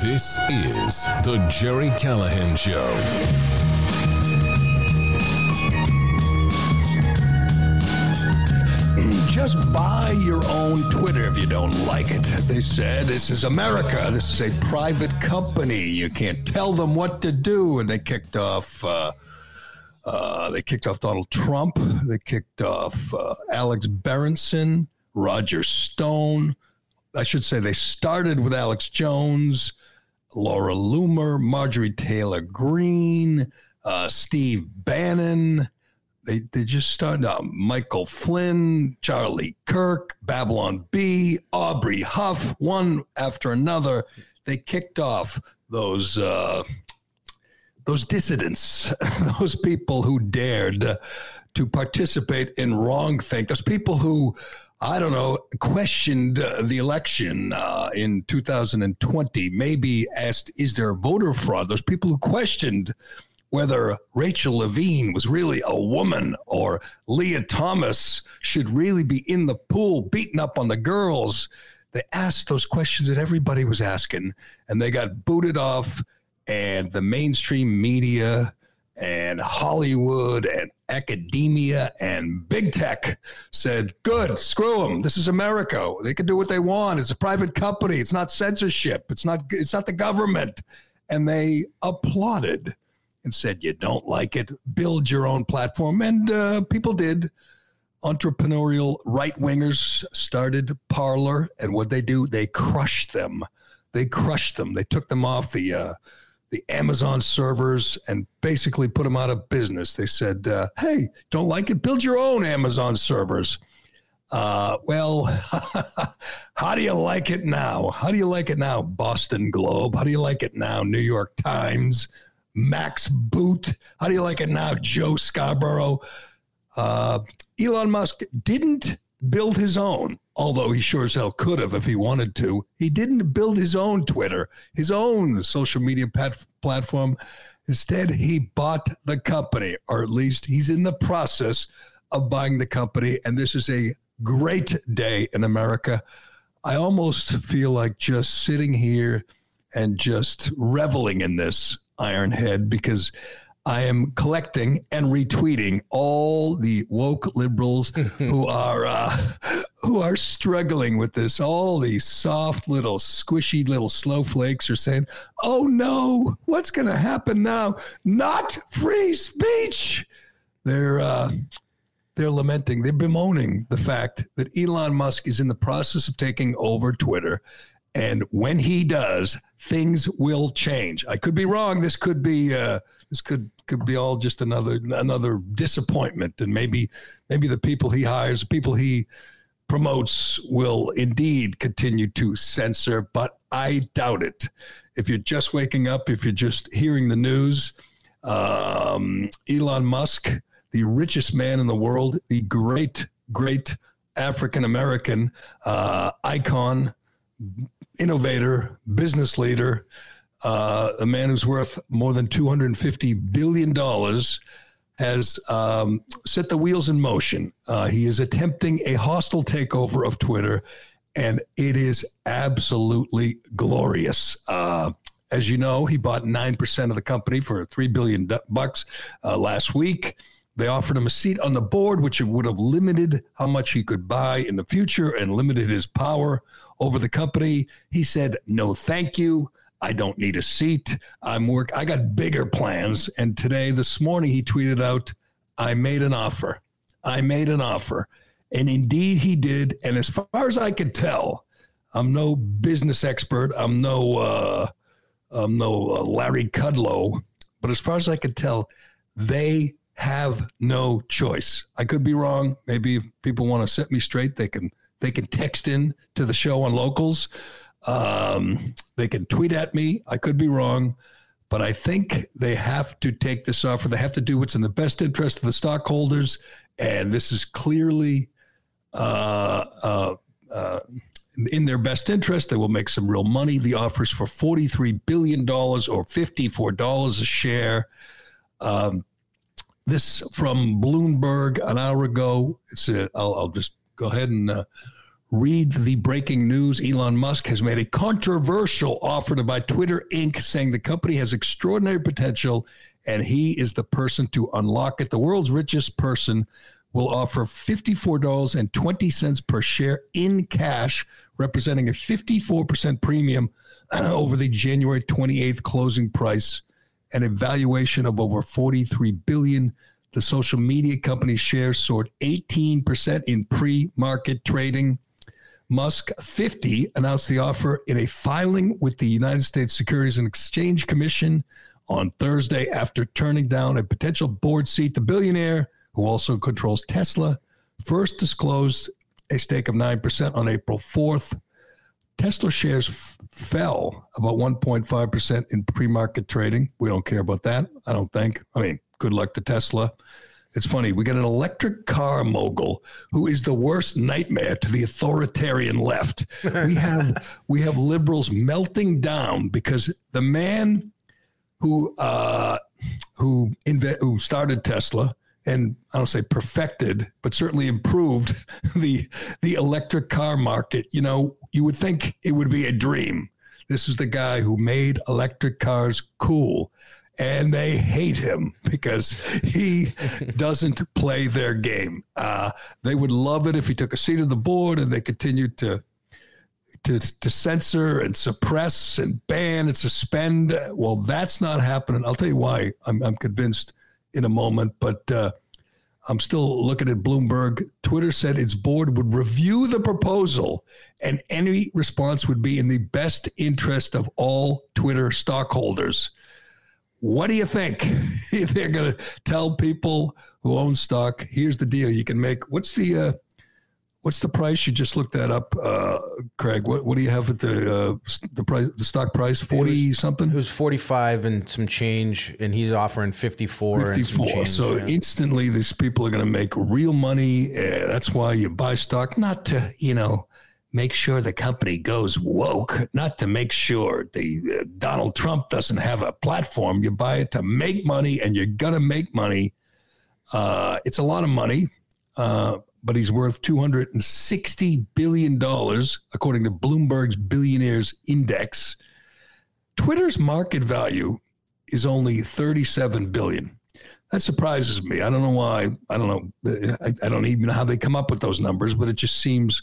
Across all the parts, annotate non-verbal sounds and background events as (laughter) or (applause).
This is the Gerry Callahan Show. Just buy your own Twitter if you don't like it. They said this is America. This is a private company. You can't tell them what to do. And they kicked off. Uh, uh, they kicked off Donald Trump. They kicked off uh, Alex Berenson, Roger Stone. I should say they started with Alex Jones, Laura Loomer, Marjorie Taylor Greene, uh, Steve Bannon. They, they just started out Michael Flynn, Charlie Kirk, Babylon Bee, Aubrey Huff, one after another. They kicked off those uh, those dissidents, (laughs) those people who dared to participate in wrong think, those people who I don't know, questioned uh, the election uh, in 2020, maybe asked, is there voter fraud? Those people who questioned whether Rachel Levine was really a woman or Leah Thomas should really be in the pool beating up on the girls. They asked those questions that everybody was asking, and they got booted off. And the mainstream media and Hollywood and academia and big tech said, "Good, screw them. This is America. They can do what they want. It's a private company. It's not censorship. It's not. It's not the government." And they applauded and said, "You don't like it? Build your own platform." And uh, people did. Entrepreneurial right wingers started Parler, and what they do, they crushed them. They crushed them. They took them off the. Uh, the Amazon servers and basically put them out of business. They said, uh, "Hey, don't like it? Build your own Amazon servers." Uh, well, (laughs) how do you like it now? How do you like it now, Boston Globe? How do you like it now, New York Times, Max Boot? How do you like it now, Joe Scarborough? Uh, Elon Musk didn't build his own, although he sure as hell could have if he wanted to. He didn't build his own Twitter, his own social media pat- platform. Instead, he bought the company, or at least he's in the process of buying the company. And this is a great day in America. I almost feel like just sitting here and just reveling in this Ironhead because I am collecting and retweeting all the woke liberals (laughs) who are uh, who are struggling with this. All these soft little squishy little snowflakes are saying, "Oh no, what's going to happen now? Not free speech." They're uh, they're lamenting, they're bemoaning the fact that Elon Musk is in the process of taking over Twitter. And when he does, things will change. I could be wrong. This could be uh, this could could be all just another another disappointment, and maybe maybe the people he hires, people he promotes, will indeed continue to censor. But I doubt it. If you're just waking up, if you're just hearing the news, um, Elon Musk, the richest man in the world, the great great African American uh, icon, innovator, business leader uh, a man who's worth more than $250 billion, has um, set the wheels in motion. Uh, he is attempting a hostile takeover of Twitter, and it is absolutely glorious. Uh, as you know, he bought 9% of the company for 3 billion bucks uh, last week. They offered him a seat on the board, which would have limited how much he could buy in the future and limited his power over the company. He said, No, thank you. I don't need a seat. I'm work. I got bigger plans. And today, this morning, he tweeted out, I made an offer. I made an offer. And indeed, he did. And as far as I could tell, I'm no business expert. I'm no, uh, I'm no uh, Larry Kudlow. But as far as I could tell, they have no choice. I could be wrong. Maybe if people want to set me straight, they can they can text in to the show on locals. Um, they can tweet at me. I could be wrong, but I think they have to take this offer. They have to do what's in the best interest of the stockholders, and this is clearly uh, uh, uh, in their best interest. They will make some real money. The offers for $43 billion or $54 a share. Um, this from Bloomberg an hour ago. It's a, I'll, I'll just go ahead and uh, read the breaking news. Elon Musk has made a controversial offer to buy Twitter Inc., saying the company has extraordinary potential and he is the person to unlock it. The world's richest person will offer $54.20 per share in cash, representing a 54% premium (clears throat) over the January 28th closing price and a valuation of over 43 billion. The social media company's shares soared 18% in pre-market trading. Musk 50 announced the offer in a filing with the United States Securities and Exchange Commission on Thursday after turning down a potential board seat. The billionaire, who also controls Tesla, first disclosed a stake of 9% on April 4th. Tesla shares f- fell about 1.5% in pre market trading. We don't care about that, I don't think. I mean, good luck to Tesla. It's funny. We got an electric car mogul who is the worst nightmare to the authoritarian left. We have (laughs) we have liberals melting down because the man who uh, who inve- who started Tesla and I don't say perfected, but certainly improved (laughs) the the electric car market. You know, you would think it would be a dream. This is the guy who made electric cars cool and they hate him because he doesn't play their game. Uh, they would love it if he took a seat at the board and they continued to to to censor and suppress and ban and suspend. Well, that's not happening. I'll tell you why. I'm, I'm convinced in a moment, but. Uh, I'm still looking at Bloomberg. Twitter said its board would review the proposal and any response would be in the best interest of all Twitter stockholders. What do you think? (laughs) They're going to tell people who own stock, here's the deal you can make. What's the uh, what's the price? You just looked that up, uh, Craig. What what do you have at the uh, the price the stock price? Forty something. It was forty five and some change, and he's offering fifty four. Fifty four. So yeah. instantly, these people are going to make real money. Uh, that's why you buy stock, not to you know make sure the company goes woke, not to make sure the uh, Donald Trump doesn't have a platform. You buy it to make money, and you're gonna make money. Uh, it's a lot of money, uh, but he's worth two hundred and sixty billion dollars, according to Bloomberg's Billionaires Index. Twitter's market value is only thirty-seven billion. That surprises me. I don't know why. I don't know. I, I don't even know how they come up with those numbers, but it just seems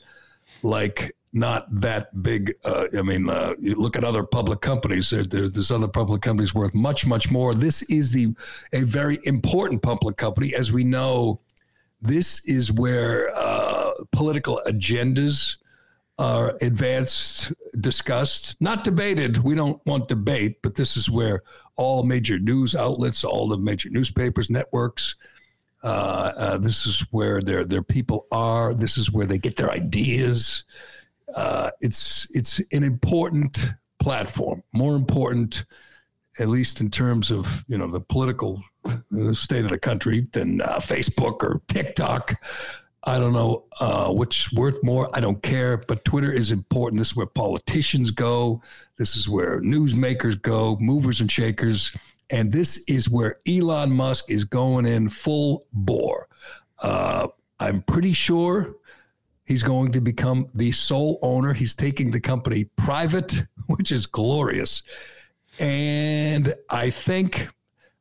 like not that big. Uh, I mean, uh, you look at other public companies. There, there, there's other public companies worth much, much more. This is the a very important public company, as we know. This is where uh, political agendas are advanced, discussed, not debated. We don't want debate, but this is where all major news outlets, all the major newspapers, networks, uh, uh, this is where their their people are. This is where they get their ideas. Uh, it's it's an important platform, more important, at least in terms of you know the political uh, state of the country than uh, Facebook or TikTok. I don't know uh, which worth more. I don't care, but Twitter is important. This is where politicians go. This is where newsmakers go, movers and shakers. And this is where Elon Musk is going in full bore. Uh, I'm pretty sure he's going to become the sole owner. He's taking the company private, (laughs) which is glorious. And I think,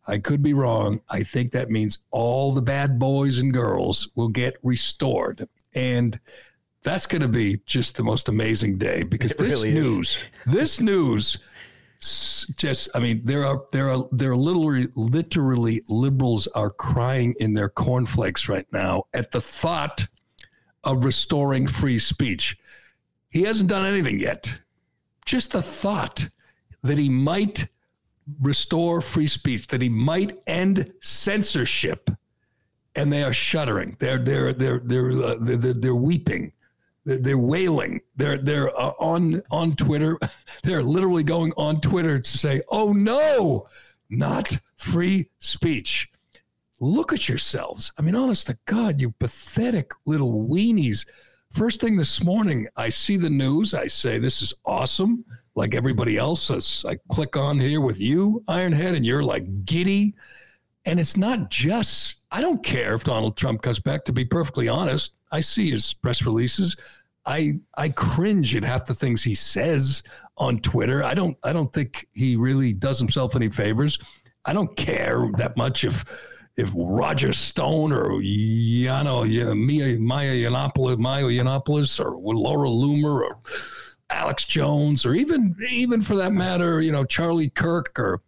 I could be wrong, I think that means all the bad boys and girls will get restored. And that's going to be just the most amazing day because it this really news, this (laughs) news just i mean there are there are there are literally literally liberals are crying in their cornflakes right now at the thought of restoring free speech he hasn't done anything yet just the thought that he might restore free speech that he might end censorship and they are shuddering. They're they're they're they're uh, they're, they're, weeping. They're, they're, wailing. They're they're uh, on on Twitter. (laughs) They're literally going on Twitter to say, "Oh no, not free speech." Look at yourselves. I mean, honest to God, you pathetic little weenies. First thing this morning, I see the news. I say, "This is awesome." Like everybody else, I click on here with you, Ironhead, and you're like giddy and it's not just, I don't care if Donald Trump comes back, to be perfectly honest. I see his press releases. I I cringe at half the things he says on Twitter. I don't I don't think he really does himself any favors. I don't care that much if if Roger Stone or Yano Mia Maya Yiannopoulos, Maya Yiannopoulos or Laura Loomer or Alex Jones or even even for that matter, you know Charlie Kirk or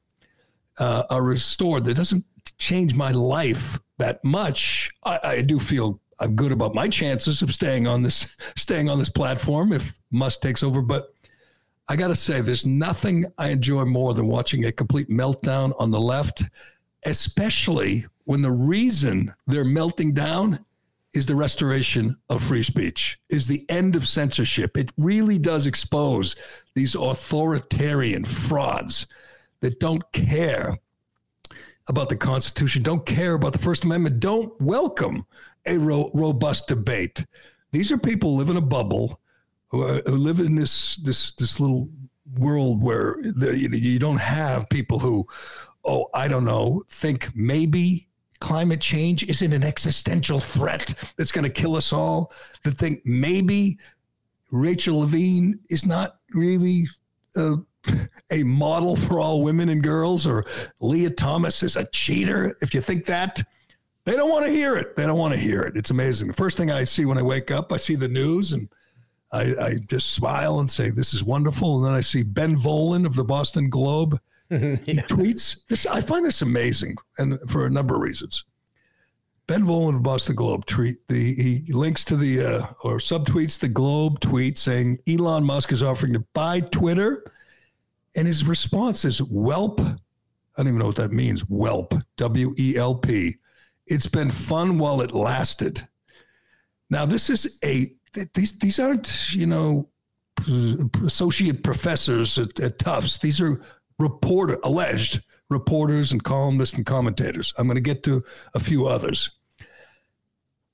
uh, are restored. That doesn't change my life that much, I, I do feel I'm good about my chances of staying on this staying on this platform if Musk takes over. But I got to say, there's nothing I enjoy more than watching a complete meltdown on the left, especially when the reason they're melting down is the restoration of free speech, is the end of censorship. It really does expose these authoritarian frauds that don't care about the Constitution, don't care about the First Amendment, don't welcome a ro- robust debate. These are people live in a bubble, who, uh, who live in this this this little world where you, you don't have people who, oh, I don't know, think maybe climate change isn't an existential threat that's going to kill us all. That think maybe Rachel Levine is not really. Uh, a model for all women and girls or Leah Thomas is a cheater, if you think that, they don't want to hear it. They don't want to hear it. It's amazing. The first thing I see when I wake up, I see the news and I, I just smile and say, This is wonderful. And then I see Ben Volin of the Boston Globe. (laughs) yeah. He tweets this. I find this amazing and for a number of reasons. Ben Volin of Boston Globe tweet the he links to the uh, or subtweets the Globe tweet saying Elon Musk is offering to buy Twitter and his response is whelp. I don't even know what that means. Whelp, W E L P. It's been fun while it lasted. Now, this is a, these, these aren't, you know, associate professors at, at Tufts. These are reporter, alleged reporters and columnists and commentators. I'm going to get to a few others.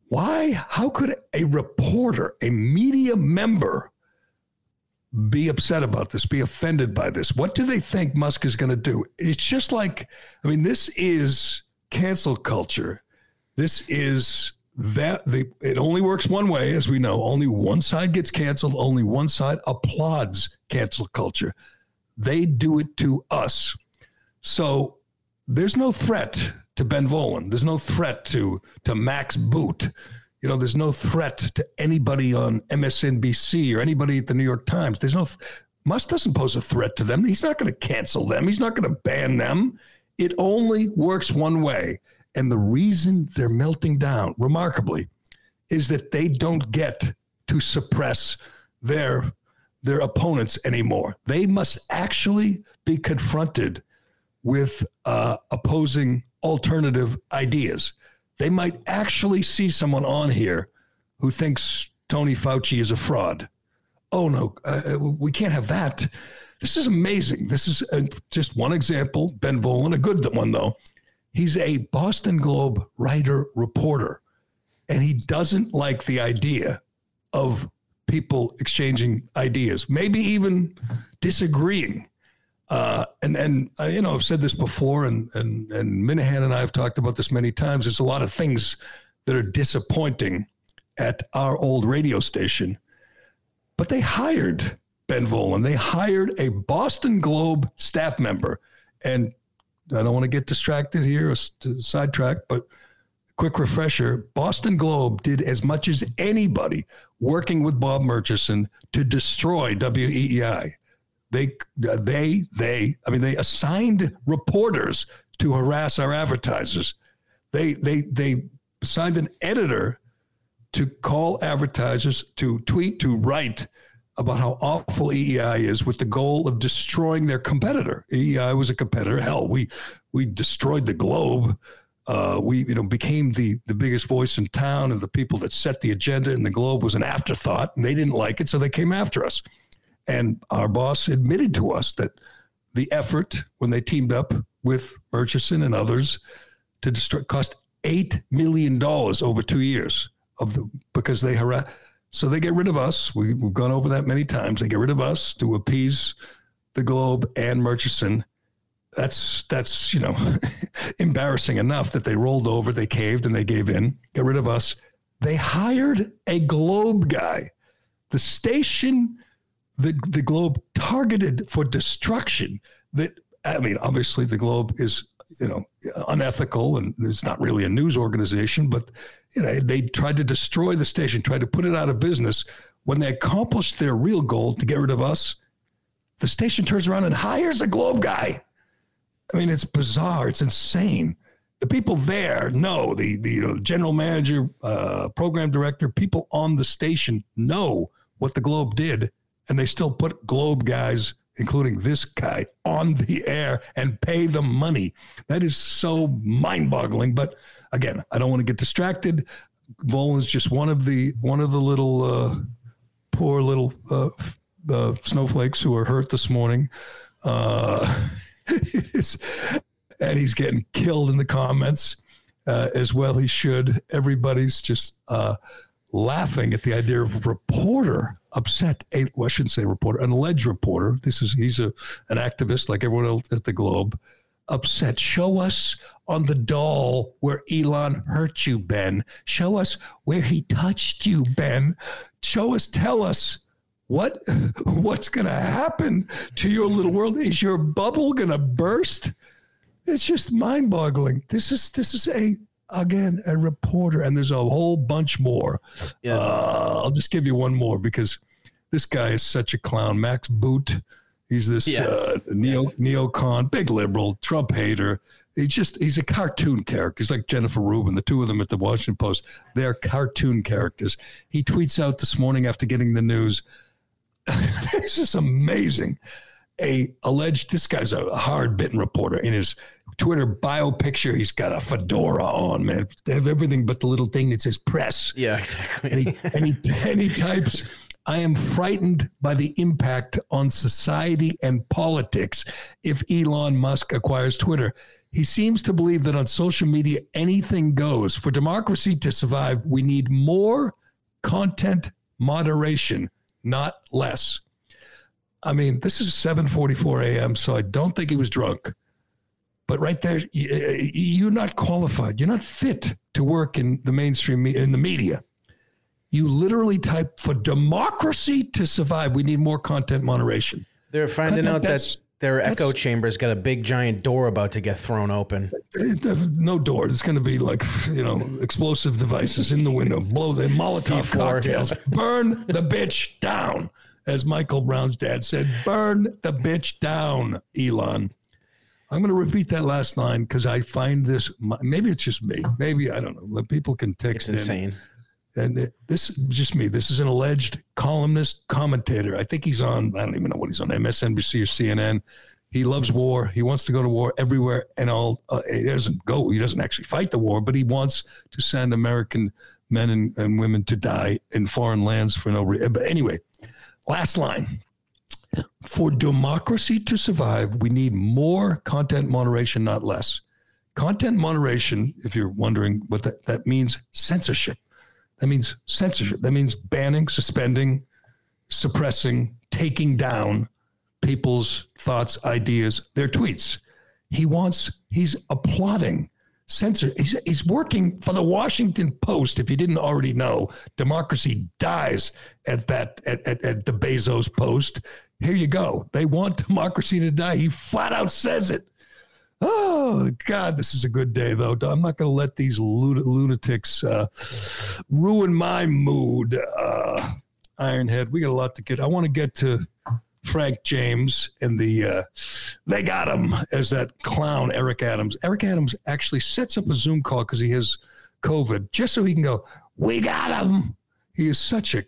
Why? How could a reporter, a media member, be upset about this, be offended by this. What do they think Musk is going to do? It's just like, I mean, this is cancel culture. This is that the it only works one way, as we know. Only one side gets canceled. Only one side applauds cancel culture. They do it to us. So there's no threat to Ben Volin. There's no threat to to Max Boot you know, there's no threat to anybody on MSNBC or anybody at the New York Times. There's no, Musk doesn't pose a threat to them. He's not going to cancel them. He's not going to ban them. It only works one way. And the reason they're melting down, remarkably, is that they don't get to suppress their their opponents anymore. They must actually be confronted with uh, opposing alternative ideas they might actually see someone on here who thinks Tony Fauci is a fraud. Oh, no, uh, uh we can't have that. This is amazing. This is a, uh, just one example. Ben Volin, a good one, though. He's a Boston Globe writer reporter, and he doesn't like the idea of people exchanging ideas, maybe even disagreeing. Uh, and and uh, you know, I've said this before, and and and Minihane and I have talked about this many times. There's a lot of things that are disappointing at our old radio station, but they hired Ben Volin. They hired a Boston Globe staff member, and I don't want to get distracted here or sidetrack, but quick refresher: Boston Globe did as much as anybody working with Bob Murchison to destroy WEEI. They, uh, they, they, I mean, they assigned reporters to harass our advertisers. They, they, they assigned an editor to call advertisers to tweet, to write about how awful EEI is with the goal of destroying their competitor. EEI was a competitor. Hell, we, we destroyed the globe Uh, we, you know, became the the biggest voice in town, and the people that set the agenda in the Globe was an afterthought, and they didn't like it, so they came after us. And our boss admitted to us that the effort when they teamed up with Murchison and others to destroy cost eight million dollars over two years of the because they harass. So they get rid of us. We, we've gone over that many times. They get rid of us to appease the Globe and Murchison that's that's you know (laughs) embarrassing enough that they rolled over, they caved, and they gave in. Get rid of us. They hired a Globe guy. The station, the the Globe targeted for destruction. That I mean, obviously the Globe is you know unethical and it's not really a news organization, but you know they tried to destroy the station, tried to put it out of business. When they accomplished their real goal to get rid of us, the station turns around and hires a Globe guy I mean, it's bizarre. It's insane. The people there know the the you know, general manager, uh, program director, people on the station know what the Globe did, and they still put Globe guys, including this guy, on the air and pay them money. That is so mind-boggling. But again, I don't want to get distracted. Volin's just one of the one of the little uh, poor little uh, uh, snowflakes who are hurt this morning. Uh, (laughs) and he's getting killed in the comments uh, as well. He should. Everybody's just uh, laughing at the idea of reporter upset. A, well, I shouldn't say reporter, an alleged reporter. This is he's a an activist like everyone else at the Globe. Upset. Show us on the doll where Elon hurt you, Ben. Show us where he touched you, Ben. Show us. Tell us what (laughs) what's going to happen to your little world? Is your bubble going to burst? It's just mind-boggling. This is this is a again a reporter, and there's a whole bunch more. Yeah. Uh, I'll just give you one more because this guy is such a clown. Max Boot. He's this yes. uh, neo yes. neocon, big liberal, Trump hater. He just he's a cartoon character. He's like Jennifer Rubin, the two of them at the Washington Post. They're cartoon characters. He tweets out this morning after getting the news (laughs) this is amazing. A alleged this guy's a hard bitten reporter in his Twitter bio picture. He's got a fedora on, man. They have everything but the little thing that says press. Yeah, exactly. And he and he, (laughs) and he types. I am frightened by the impact on society and politics if Elon Musk acquires Twitter. He seems to believe that on social media, anything goes. For democracy to survive, we need more content moderation not less. I mean, this is 7:44 a.m., so I don't think he was drunk. But right there, you're not qualified. You're not fit to work in the mainstream in the media. You literally type for democracy to survive. We need more content moderation. They're finding content, out that their echo chamber's got a big giant door about to get thrown open. No door. It's going to be like you know explosive devices in the window, (laughs) blow the Molotov C4. cocktails, burn the bitch down, as Michael Brown's dad said. Burn the bitch down, Elon. I'm going to repeat that last line because I find this. Maybe it's just me. Maybe I don't know. People can text. It's insane. And this is just me. This is an alleged columnist commentator. I think he's on, I don't even know what he's on, MSNBC or CNN. He loves war. He wants to go to war everywhere and all. Uh, he doesn't go, he doesn't actually fight the war, but he wants to send American men and, and women to die in foreign lands for no reason. But anyway, last line. For democracy to survive, we need more content moderation, not less. Content moderation, if you're wondering what that, that means, censorship. That means censorship. That means banning, suspending, suppressing, taking down people's thoughts, ideas, their tweets. He wants, he's applauding censor. He's, he's working for the Washington Post. If you didn't already know, democracy dies at that, at, at, at the Bezos Post. Here you go. They want democracy to die. He flat out says it. Oh God, this is a good day though. I'm not going to let these lunatics uh, ruin my mood. Uh, Ironhead, we got a lot to get. I want to get to Frank James and the uh, they got him as that clown Eric Adams. Eric Adams actually sets up a Zoom call because he has COVID just so he can go. We got him. He is such a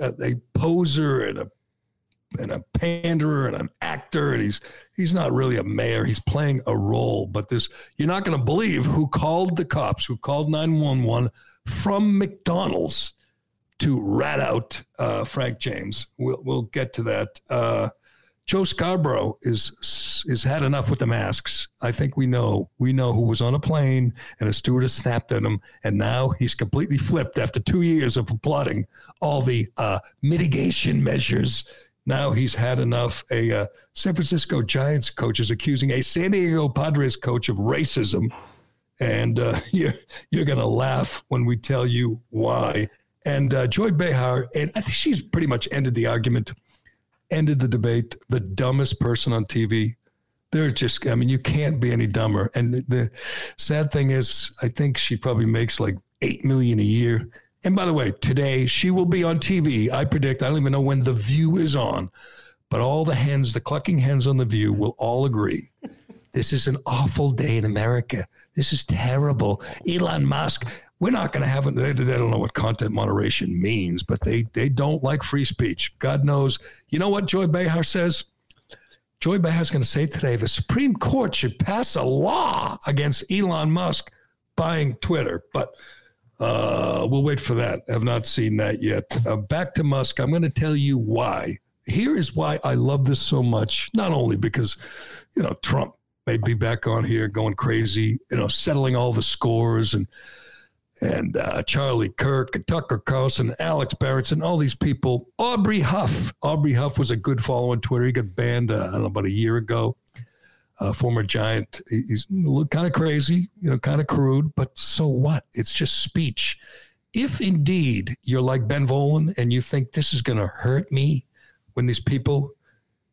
a, a poser and a and a panderer and an actor, and he's he's not really a mayor. He's playing a role. But this, you're not going to believe who called the cops, who called 911 from McDonald's to rat out uh, Frank James. We'll we'll get to that. Uh, Joe Scarborough is is had enough with the masks. I think we know we know who was on a plane and a stewardess snapped at him, and now he's completely flipped after two years of applauding all the uh, mitigation measures. Now he's had enough. A uh, San Francisco Giants coach is accusing a San Diego Padres coach of racism, and uh, (laughs) you're you're gonna laugh when we tell you why. And uh, Joy Behar, and I think she's pretty much ended the argument ended the debate. The dumbest person on TV. They're just, I mean, you can't be any dumber. And the sad thing is, I think she probably makes like eight million a year. And by the way, today she will be on TV. I predict, I don't even know when The View is on, but all the hens, the clucking hens on The View will all agree. This is an awful day in America. This is terrible. Elon Musk, we're not going to have it. They, they, don't know what content moderation means, but they they don't like free speech. God knows. You know what Joy Behar says? Joy Behar is going to say today the Supreme Court should pass a law against Elon Musk buying Twitter, but uh, we'll wait for that. I've not seen that yet. Uh, back to Musk. I'm going to tell you why. Here is why I love this so much. Not only because, you know, Trump may be back on here going crazy, you know, settling all the scores and and uh, Charlie Kirk and Tucker Carlson, Alex Berenson, all these people. Aubrey Huff. Aubrey Huff was a good follow on Twitter. He got banned, uh, I don't know, about a year ago. Uh, former giant. He's kind of crazy, you know, kind of crude, but so what? It's just speech. If indeed you're like Ben Volin and you think this is going to hurt me when these people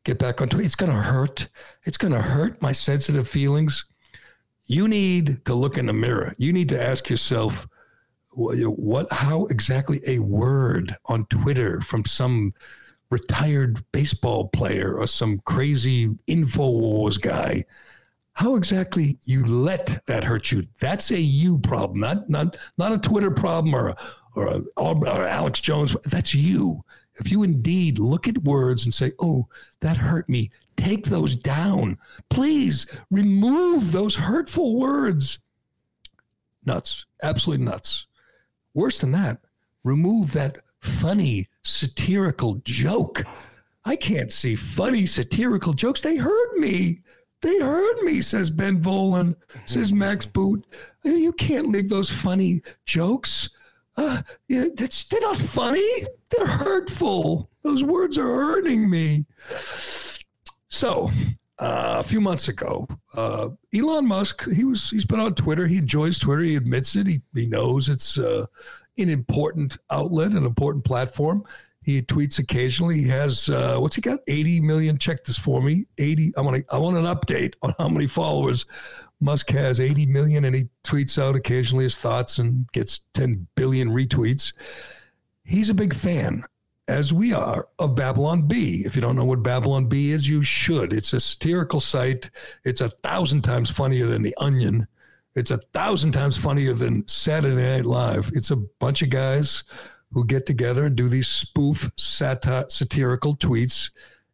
get back onto Twitter, it's going to hurt. It's going to hurt my sensitive feelings. You need to look in the mirror. You need to ask yourself, what, how exactly a word on Twitter from some retired baseball player or some crazy InfoWars guy, how exactly you let that hurt you? That's a you problem, not not not a Twitter problem or or, a, or Alex Jones. That's you. If you indeed look at words and say, "Oh, that hurt me," take those down. Please remove those hurtful words. Nuts, absolutely nuts. Worse than that, remove that funny satirical joke. I can't see funny satirical jokes. They hurt me. They hurt me, says Ben Volin, says (laughs) Max Boot. You can't leave those funny jokes. Uh, yeah, that's, they're not funny. They're hurtful. Those words are hurting me. So, uh, a few months ago, uh, Elon Musk, he was he's been on Twitter. He enjoys Twitter. He admits it. He, he knows it's uh, an important outlet, an important platform. He tweets occasionally. He has uh, what's he got? Eighty million. Check this for me. Eighty. I want I want an update on how many followers Musk has. Eighty million, and he tweets out occasionally his thoughts and gets ten billion retweets. He's a big fan as we are, of Babylon Bee. If you don't know what Babylon Bee is, you should. It's a satirical site. It's a thousand times funnier than The Onion. It's a thousand times funnier than Saturday Night Live. It's a bunch of guys who get together and do these spoof sati- satirical tweets.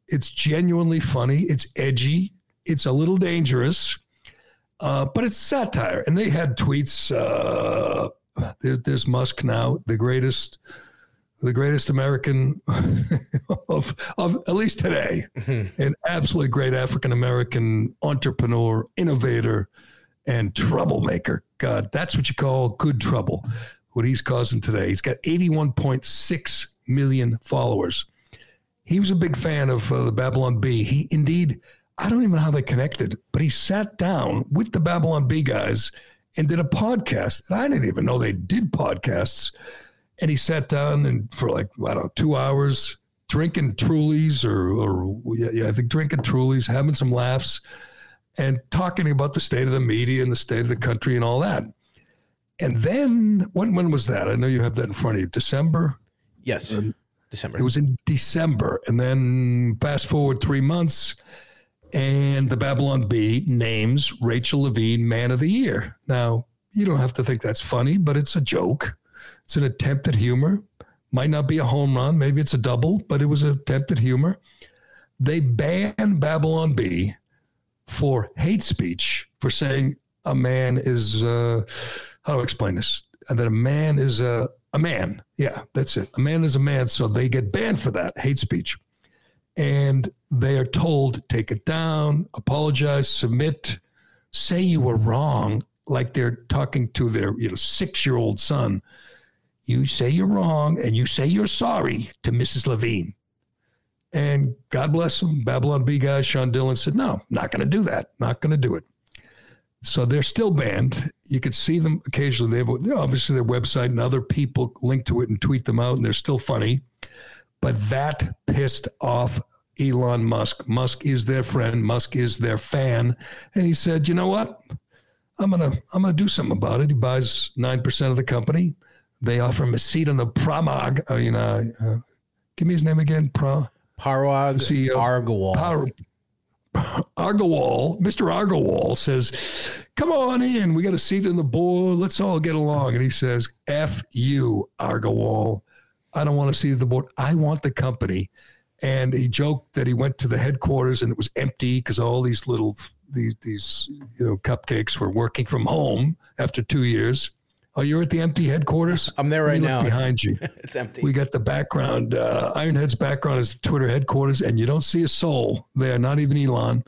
It's genuinely funny. It's edgy. It's a little dangerous, uh, but it's satire. And they had tweets. Uh, there, there's Musk now, the greatest the greatest American (laughs) of, of at least today, mm-hmm. an absolutely great African American entrepreneur, innovator, and troublemaker. God, that's what you call good trouble. What he's causing today. He's got 81.6 million followers. He was a big fan of uh, the Babylon Bee. He indeed, I don't even know how they connected, but he sat down with the Babylon Bee guys and did a podcast. And I didn't even know they did podcasts and he sat down and for like I don't know two hours drinking Trulies or or yeah, yeah I think drinking Trulies, having some laughs, and talking about the state of the media and the state of the country and all that. And then when when was that? I know you have that in front of you. December. Yes, December. It was in December, and then fast forward three months, and the Babylon Bee names Rachel Levine Man of the Year. Now you don't have to think that's funny, but it's a joke. It's an attempt at humor. Might not be a home run, maybe it's a double, but it was an attempt at humor. they ban Babylon Bee for hate speech for saying a man is uh, how do I explain this? That a man is a a man. Yeah, that's it. A man is a man, so they get banned for that hate speech, and they are told take it down, apologize, submit, say you were wrong, like they're talking to their you know six year old son. You say you're wrong, and you say you're sorry to Mrs. Levine. And God bless them, Babylon Bee guys, Seth Dillon said, "No, not going to do that. Not going to do it." So they're still banned. You can see them occasionally. They have obviously their website and other people link to it and tweet them out, and they're still funny. But that pissed off Elon Musk. Musk is their friend. Musk is their fan, and he said, "You know what? I'm gonna I'm gonna do something about it." He buys nine percent of the company. They offer him a seat on the Pramag. Uh, you know, uh, give me his name again. Pra. Parag CEO. Argawal. Par- Argawal, Mr. Argawal says, Come on in. We got a seat in the board. Let's all get along. And he says, F you, Argawal. I don't want to see the board. I want the company. And he joked that he went to the headquarters and it was empty because all these little these these you know cupcakes were working from home after two years. Oh, you're at the empty headquarters. I'm there right now. It's- Behind you, (laughs) It's empty. we got the background. Uh, Ironhead's background is Twitter headquarters, and you don't see a soul there, not even Elon.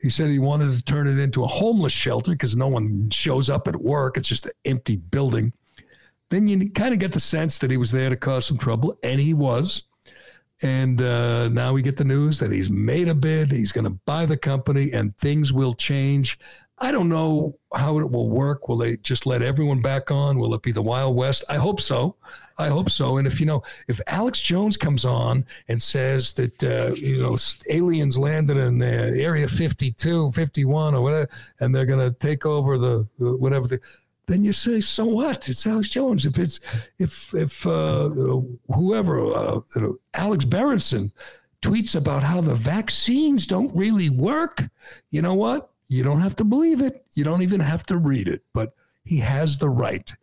He said he wanted to turn it into a homeless shelter because no one shows up at work. It's just an empty building. Then you kind of get the sense that he was there to cause some trouble, and he was. And uh, now we get the news that he's made a bid. He's going to buy the company, and things will change. I don't know how it will work. Will they just let everyone back on? Will it be the Wild West? I hope so. I hope so. And if you know, if Alex Jones comes on and says that uh, you know aliens landed in uh, Area 52, 51, or whatever, and they're going to take over the whatever, the, then you say, so what? It's Alex Jones. If it's if if uh, whoever uh, Alex Berenson tweets about how the vaccines don't really work, you know what? You don't have to believe it. You don't even have to read it. But he has the right.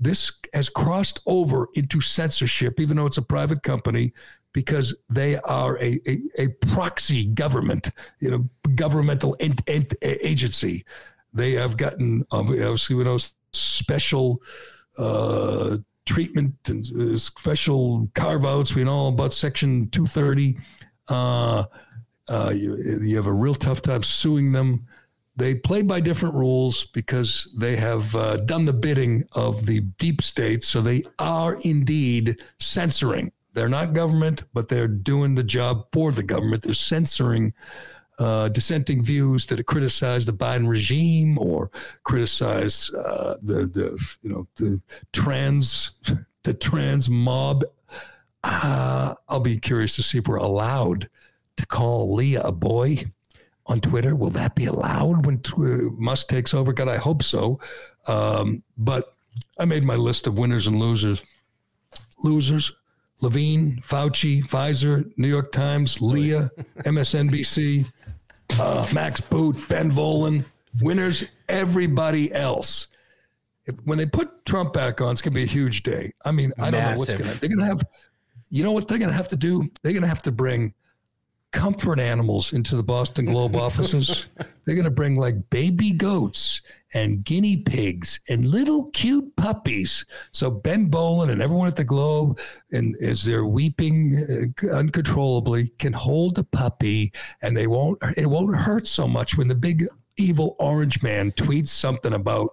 This has crossed over into censorship, even though it's a private company, because they are a, a, a proxy government, you know, governmental ent, ent, agency. They have gotten, obviously, we know special uh, treatment and uh, special carve outs. We know about Section 230. Uh, uh, you, you have a real tough time suing them. They play by different rules because they have uh, done the bidding of the deep state. So they are indeed censoring. They're not government, but they're doing the job for the government. They're censoring uh, dissenting views that criticize the Biden regime or criticize uh, the the you know the trans the trans mob. Uh, I'll be curious to see if we're allowed to call Leah a boy on Twitter. Will that be allowed when uh, Musk takes over? God, I hope so. Um, but I made my list of winners and losers. Losers: Levine, Fauci, Pfizer, New York Times, Leah, MSNBC, uh, Max Boot, Ben Volin. Winners: everybody else. If, when they put Trump back on, it's going to be a huge day. I mean, I don't know what's going to. happen. They're going to have. You know what they're going to have to do? They're going to have to bring comfort animals into the Boston Globe offices. (laughs) They're going to bring like baby goats and guinea pigs and little cute puppies. So Ben Volin and everyone at the Globe, and as they're weeping uh, uncontrollably, can hold a puppy, and they won't. It won't hurt so much when the big evil orange man tweets something about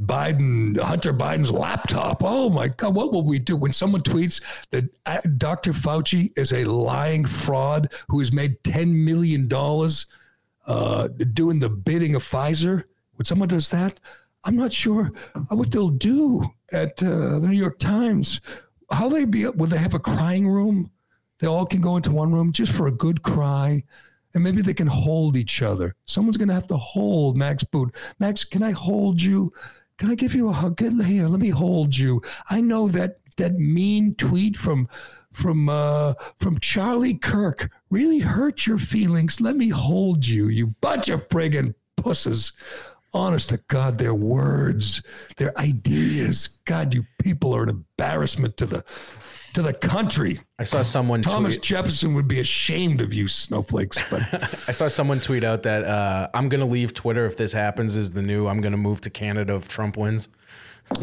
Biden, Hunter Biden's laptop. Oh my God, what will we do when someone tweets that uh, Dr. Fauci is a lying fraud who has made $10 million uh, doing the bidding of Pfizer? When someone does that, I'm not sure what they'll do at uh, the New York Times. How they be? Will they have a crying room? They all can go into one room just for a good cry and maybe they can hold each other. Someone's going to have to hold Max Boot. Max, can I hold you? Can I give you a hug? Here. Let me hold you. I know that that mean tweet from from uh, from Charlie Kirk really hurt your feelings. Let me hold you. You bunch of friggin' pusses. Honest to God, their words, their ideas. God, you people are an embarrassment to the to the country. I saw someone Thomas tweet. Jefferson would be ashamed of you snowflakes, but (laughs) I saw someone tweet out that uh, I'm gonna leave Twitter if this happens. Is the new I'm gonna move to Canada if Trump wins.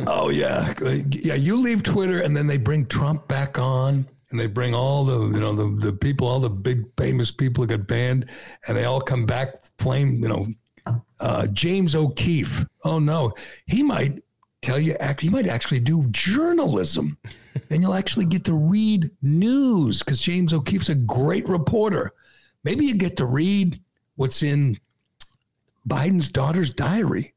oh yeah, yeah. You leave Twitter, and then they bring Trump back on, and they bring all the you know the the people, all the big famous people that got banned, and they all come back flame. You know, uh, James O'Keefe. Oh no, he might tell you act. He might actually do journalism, and you'll actually get to read news because James O'Keefe's a great reporter. Maybe you get to read what's in Biden's daughter's diary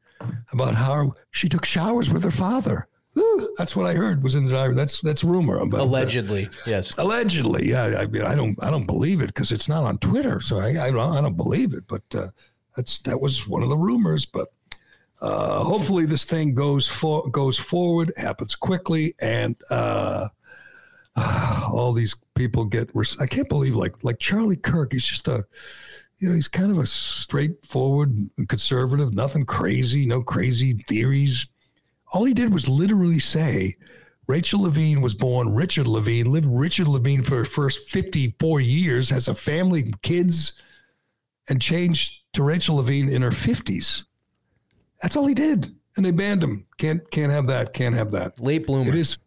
about how she took showers with her father. Ooh, that's what I heard was in the diary. That's that's rumor about Allegedly, yes. Allegedly, yeah. I mean, I don't, I don't believe it because it's not on Twitter, so I, I don't, I don't believe it. But uh, that's that was one of the rumors. But uh, hopefully, this thing goes for goes forward, happens quickly, and uh, (sighs) all these people get. res- I can't believe like like Charlie Kirk. He's just a, you know, he's kind of a straightforward conservative. Nothing crazy, no crazy theories. All he did was literally say. Rachel Levine was born Richard Levine, lived Richard Levine for first 54 years, has a family, kids, and changed to Rachel Levine in her 50s. That's all he did. And they banned him. Can't can't have that. Can't have that. Late bloomer. It is.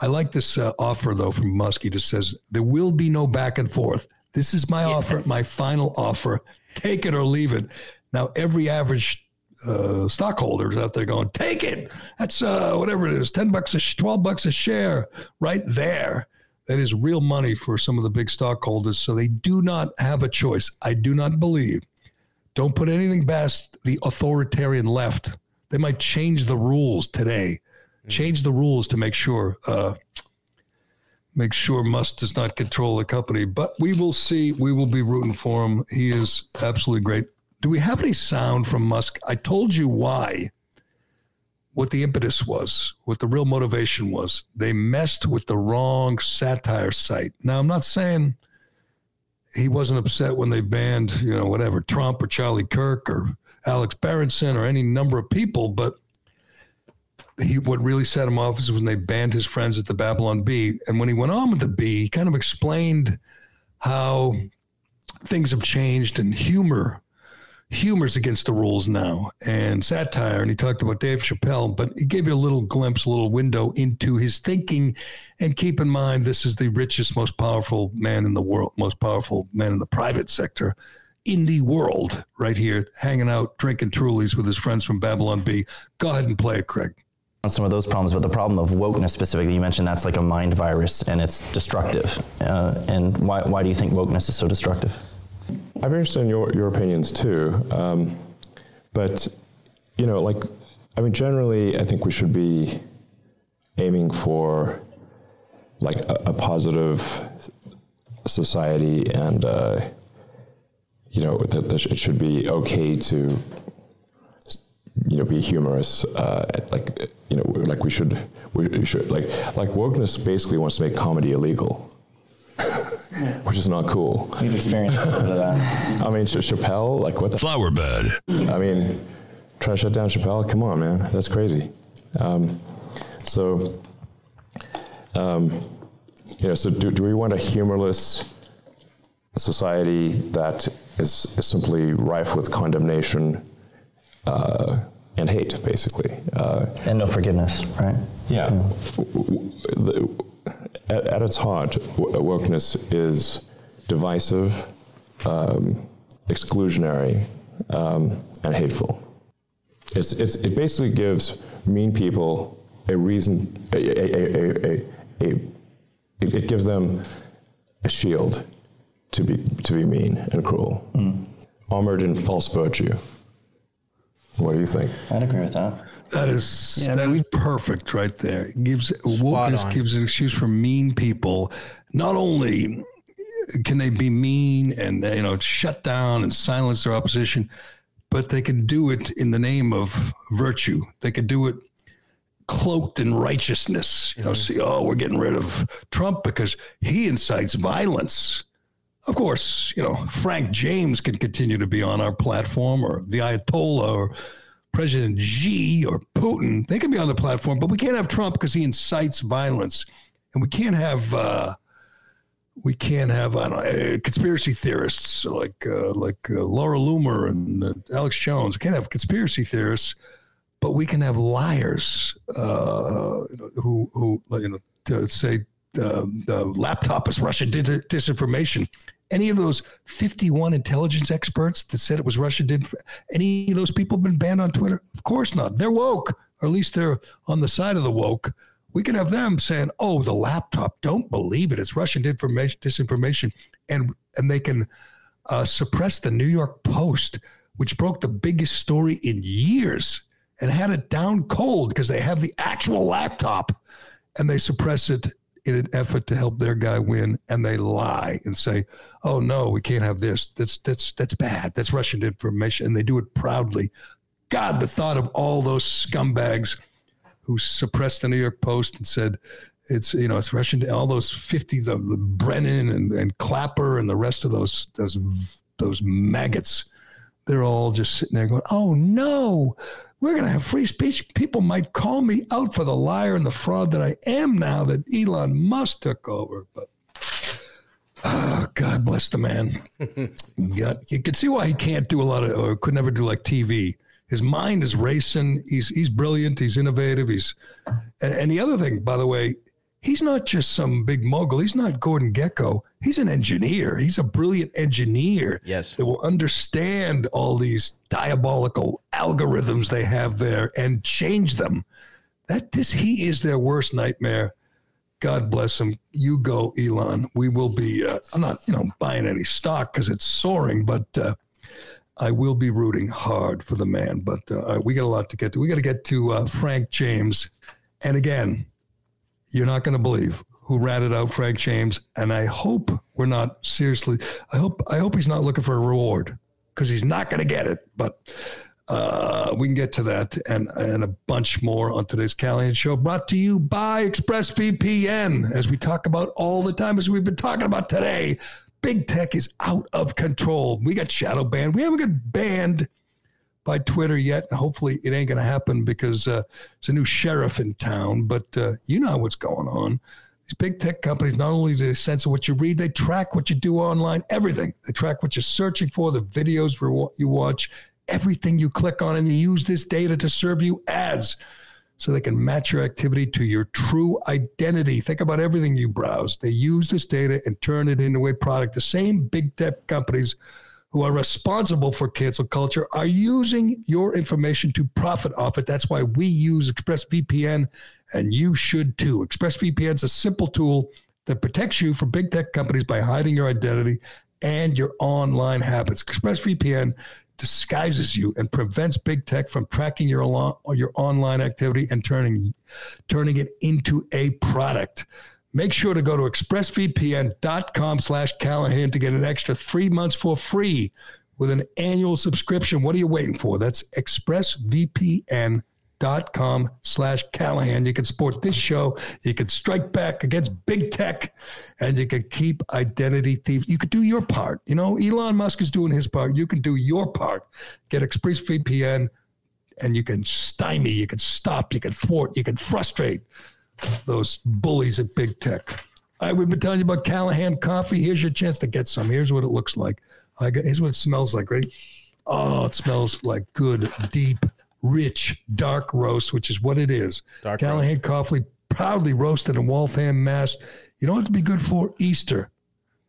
I like this uh, offer though from Musk. He just says there will be no back and forth. This is my offer, my final offer. Take it or leave it. Now every average uh, stockholder is out there going, take it. That's uh, whatever it is, ten bucks a sh- twelve bucks a share, right there. That is real money for some of the big stockholders. So they do not have a choice. I do not believe. Don't put anything past the authoritarian left. They might change the rules today. Change the rules to make sure uh, make sure Musk does not control the company. But we will see. We will be rooting for him. He is absolutely great. Do we have any sound from Musk? I told you why. What the impetus was, what the real motivation was. They messed with the wrong satire site. Now, I'm not saying he wasn't upset when they banned, you know, whatever, Trump or Charlie Kirk or Alex Berenson or any number of people, but he what really set him off is when they banned his friends at the Babylon Bee. And when he went on with the Bee, he kind of explained how things have changed and humor humor's against the rules now and satire and he talked about Dave Chappelle but he gave you a little glimpse a little window into his thinking and keep in mind this is the richest most powerful man in the world most powerful man in the private sector in the world right here hanging out drinking Trulies with his friends from Babylon Bee go ahead and play it Craig on some of those problems, but the problem of wokeness specifically, you mentioned that's like a mind virus and it's destructive. Uh, and why, why do you think wokeness is so destructive? I'm interested in your, your opinions too. Um, but, you know, like, I mean, generally, I think we should be aiming for like a, a positive society and, uh, you know, that, that it should be okay to, you know, be humorous. Uh, like, you know, like we should, we should, like, like wokeness basically wants to make comedy illegal. (laughs) Which is not cool. We've experienced a bit of that. (laughs) I mean, Ch- Chappelle, like what the? Flower bed. I mean, try to shut down Chappelle. Come on, man, that's crazy. Um, so, um, you know, so do, do we want a humorless society that is, is simply rife with condemnation uh, and hate, basically? Uh, And no forgiveness, right? yeah. W- w- the- At, at its heart, wokeness is divisive, um, exclusionary, um, and hateful. It's, it's, it basically gives mean people a reason, a, a, a, a, a, it, it gives them a shield to be, to be mean and cruel, armored in false virtue. What do you think? I'd agree with that. That is Yeah, I that mean, is perfect right there. It gives Spot wokeness on. gives an excuse for mean people. Not only can they be mean and you know shut down and silence their opposition, but they can do it in the name of virtue. They can do it cloaked in righteousness. You know, see, oh, we're getting rid of Trump because he incites violence. Of course, you know, Frank James can continue to be on our platform or the Ayatollah or President Xi or Putin. They can be on the platform, but we can't have Trump because he incites violence. and we can't have uh, we can't have I don't know, uh, conspiracy theorists like uh, like uh, Laura Loomer and uh, Alex Jones. We can't have conspiracy theorists, but we can have liars uh, who who you know to say the laptop is Russian disinformation. Any of those 51 intelligence experts that said it was Russia did any of those people been banned on Twitter? Of course not. They're woke, or at least they're on the side of the woke. We can have them saying, "Oh, the laptop, don't believe it. It's Russian disinformation," and and they can uh, suppress the New York Post, which broke the biggest story in years and had it down cold because they have the actual laptop, and they suppress it in an effort to help their guy win, and they lie and say, "Oh no, we can't have this. That's that's that's bad. That's Russian information," and they do it proudly. God, the thought of all those scumbags who suppressed the New York Post and said it's you know it's Russian. All those fifty, the, the Brennan and, and Clapper and the rest of those those those maggots, they're all just sitting there going, "Oh no." we're going to have free speech. People might call me out for the liar and the fraud that I am now that Elon Musk took over. But oh, God bless the man. (laughs) yeah, you can see why he can't do a lot of, or could never do like TV. His mind is racing. He's he's brilliant. He's innovative. He's and, and the other thing, by the way, he's not just some big mogul. He's not Gordon Gekko. He's an engineer. He's a brilliant engineer. Yes. That will understand all these diabolical algorithms they have there and change them. That this he is their worst nightmare. God bless him. You go, Elon. We will be. Uh, I'm not, you know, buying any stock because it's soaring, but uh, I will be rooting hard for the man. But uh, we got a lot to get to. We got to get to uh, Frank James, and again, you're not going to believe who ratted out Frank James, and I hope we're not seriously. I hope I hope he's not looking for a reward because he's not going to get it. But uh, we can get to that and and a bunch more on today's Callahan Show, brought to you by ExpressVPN, as we talk about all the time, as we've been talking about today. Big tech is out of control. We got shadow banned. We haven't got banned by Twitter yet. And hopefully it ain't going to happen because uh, a new sheriff in town. But uh, you know what's going on. These big tech companies, not only do they censor what you read, they track what you do online, everything. They track what you're searching for, the videos you watch, everything you click on, and they use this data to serve you ads so they can match your activity to your true identity. Think about everything you browse. They use this data and turn it into a product. The same big tech companies who are responsible for cancel culture are using your information to profit off it. That's why we use ExpressVPN, and you should too. ExpressVPN is a simple tool that protects you from big tech companies by hiding your identity and your online habits. ExpressVPN disguises you and prevents big tech from tracking your your online activity and turning turning it into a product. Make sure to go to expressvpn.com slash Callahan to get an extra three months for free with an annual subscription. What are you waiting for? That's expressvpn.com slash Callahan. You can support this show. You can strike back against big tech and you can keep identity thieves. You can do your part. You know, Elon Musk is doing his part. You can do your part. Get ExpressVPN and you can stymie, you can stop, you can thwart, you can frustrate those bullies at big tech. All right, we've been telling you about Callahan coffee. Here's your chance to get some. Here's what it looks like. I got, here's what it smells like, right? Oh, it smells like good, deep, rich, dark roast, which is what it is. Dark Callahan roast. coffee, proudly roasted in Waltham, Mass. You don't have to be good for Easter.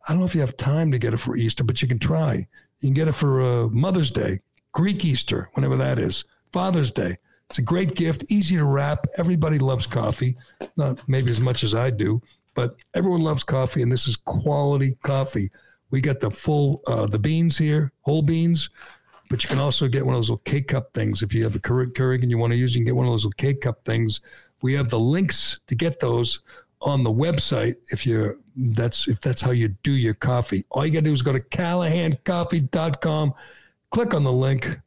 I don't know if you have time to get it for Easter, but you can try. You can get it for uh, Mother's Day, Greek Easter, whenever that is, Father's Day. It's a great gift, easy to wrap. Everybody loves coffee, not maybe as much as I do, but everyone loves coffee, and this is quality coffee. We got the full uh, the beans here, whole beans, but you can also get one of those little K cup things if you have a Keurig and you want to use. You can get one of those little K cup things. We have the links to get those on the website if you're that's if that's how you do your coffee. All you got to do is go to callahancoffee.com, click on the link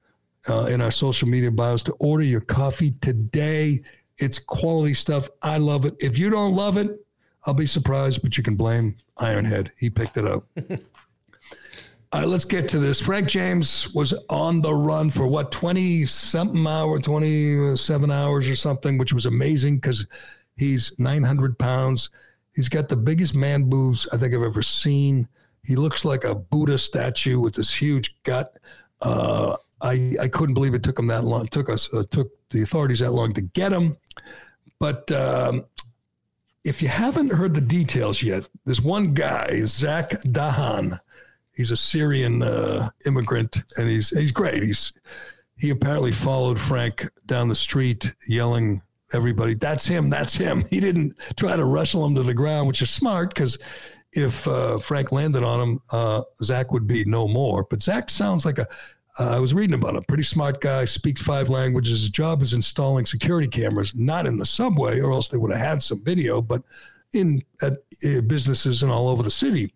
uh, in our social media bios to order your coffee today. It's quality stuff. I love it. If you don't love it, I'll be surprised, but you can blame Ironhead. He picked it up. (laughs) All right, let's get to this. Frank James was on the run for what, 20 something hour, 27 hours or something, which was amazing because he's 900 pounds. He's got the biggest man boobs I think I've ever seen. He looks like a Buddha statue with this huge gut. Uh, I I couldn't believe it took him that long. Took us uh, took the authorities that long to get him. But um, if you haven't heard the details yet, there's one guy, Zach Dahan. He's a Syrian uh, immigrant, and he's he's great. He's he apparently followed Frank down the street, yelling, "Everybody, that's him! That's him!" He didn't try to wrestle him to the ground, which is smart because if uh, Frank landed on him, uh, Zach would be no more. But Zach sounds like a uh, I was reading about him. Pretty smart guy, speaks five languages. His job is installing security cameras, not in the subway, or else they would have had some video, but in at uh, businesses and all over the city.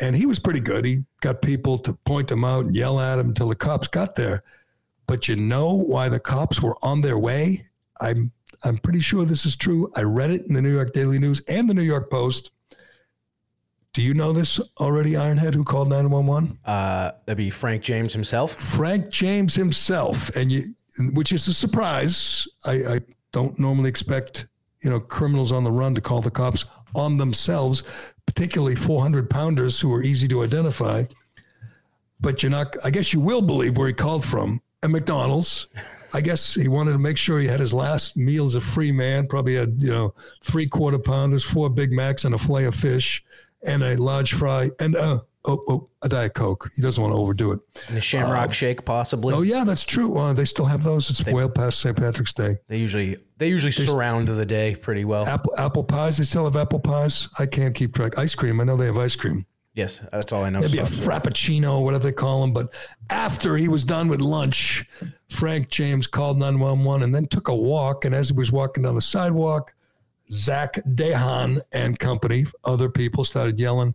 And he was pretty good. He got people to point him out and yell at him until the cops got there. But you know why the cops were on their way? I'm I'm pretty sure this is true. I read it in the New York Daily News and the New York Post. Do you know this already, Ironhead, who called 911? Uh, that'd be Frank James himself. Frank James himself, and you, which is a surprise. I, I don't normally expect you know criminals on the run to call the cops on themselves, particularly 400 pounders who are easy to identify. But you're not. I guess you will believe where he called from. A McDonald's. I guess he wanted to make sure he had his last meal as a free man. Probably had you know three quarter pounders, four Big Macs, and a fillet of fish and a large fry and uh, oh, oh, a diet coke. He doesn't want to overdo it. And a Shamrock uh, Shake, possibly. Oh yeah, that's true. Uh, they still have those. It's they, well past St. Patrick's Day. They usually they usually they surround the day pretty well. Apple apple pies. They still have apple pies. I can't keep track. Ice cream. I know they have ice cream. Yes, that's all I know. Maybe a frappuccino, whatever they call them. But after he was done with lunch, Frank James called 911 and then took a walk. And as he was walking down the sidewalk, Zach Dehan and company, other people started yelling.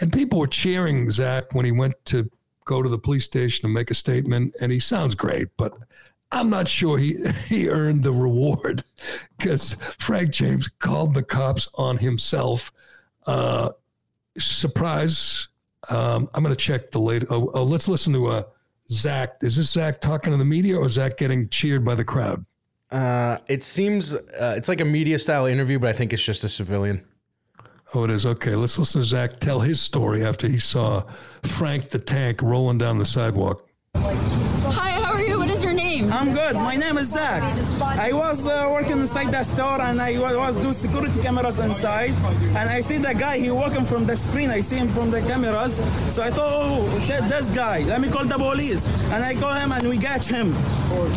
And people were cheering Zach when he went to go to the police station and make a statement. And he sounds great, but I'm not sure he, (laughs) he earned the reward because Frank James called the cops on himself. Uh, surprise. Um, I'm going to check the latest. Oh, oh, let's listen to uh, Zach. Is this Zach talking to the media or is Zach getting cheered by the crowd? Uh, it seems uh, it's like a media style interview, but I think it's just a civilian. Oh, it is. Okay, let's listen to Zach tell his story after he saw Frank the Tank rolling down the sidewalk. Hi, how are you? What is your name? I'm good. My name is Zach. I was uh, working inside that store and I was doing security cameras inside. And I see the guy, he walking from the screen. I see him from the cameras. So I thought, oh, shit, this guy. Let me call the police. And I call him and we catch him.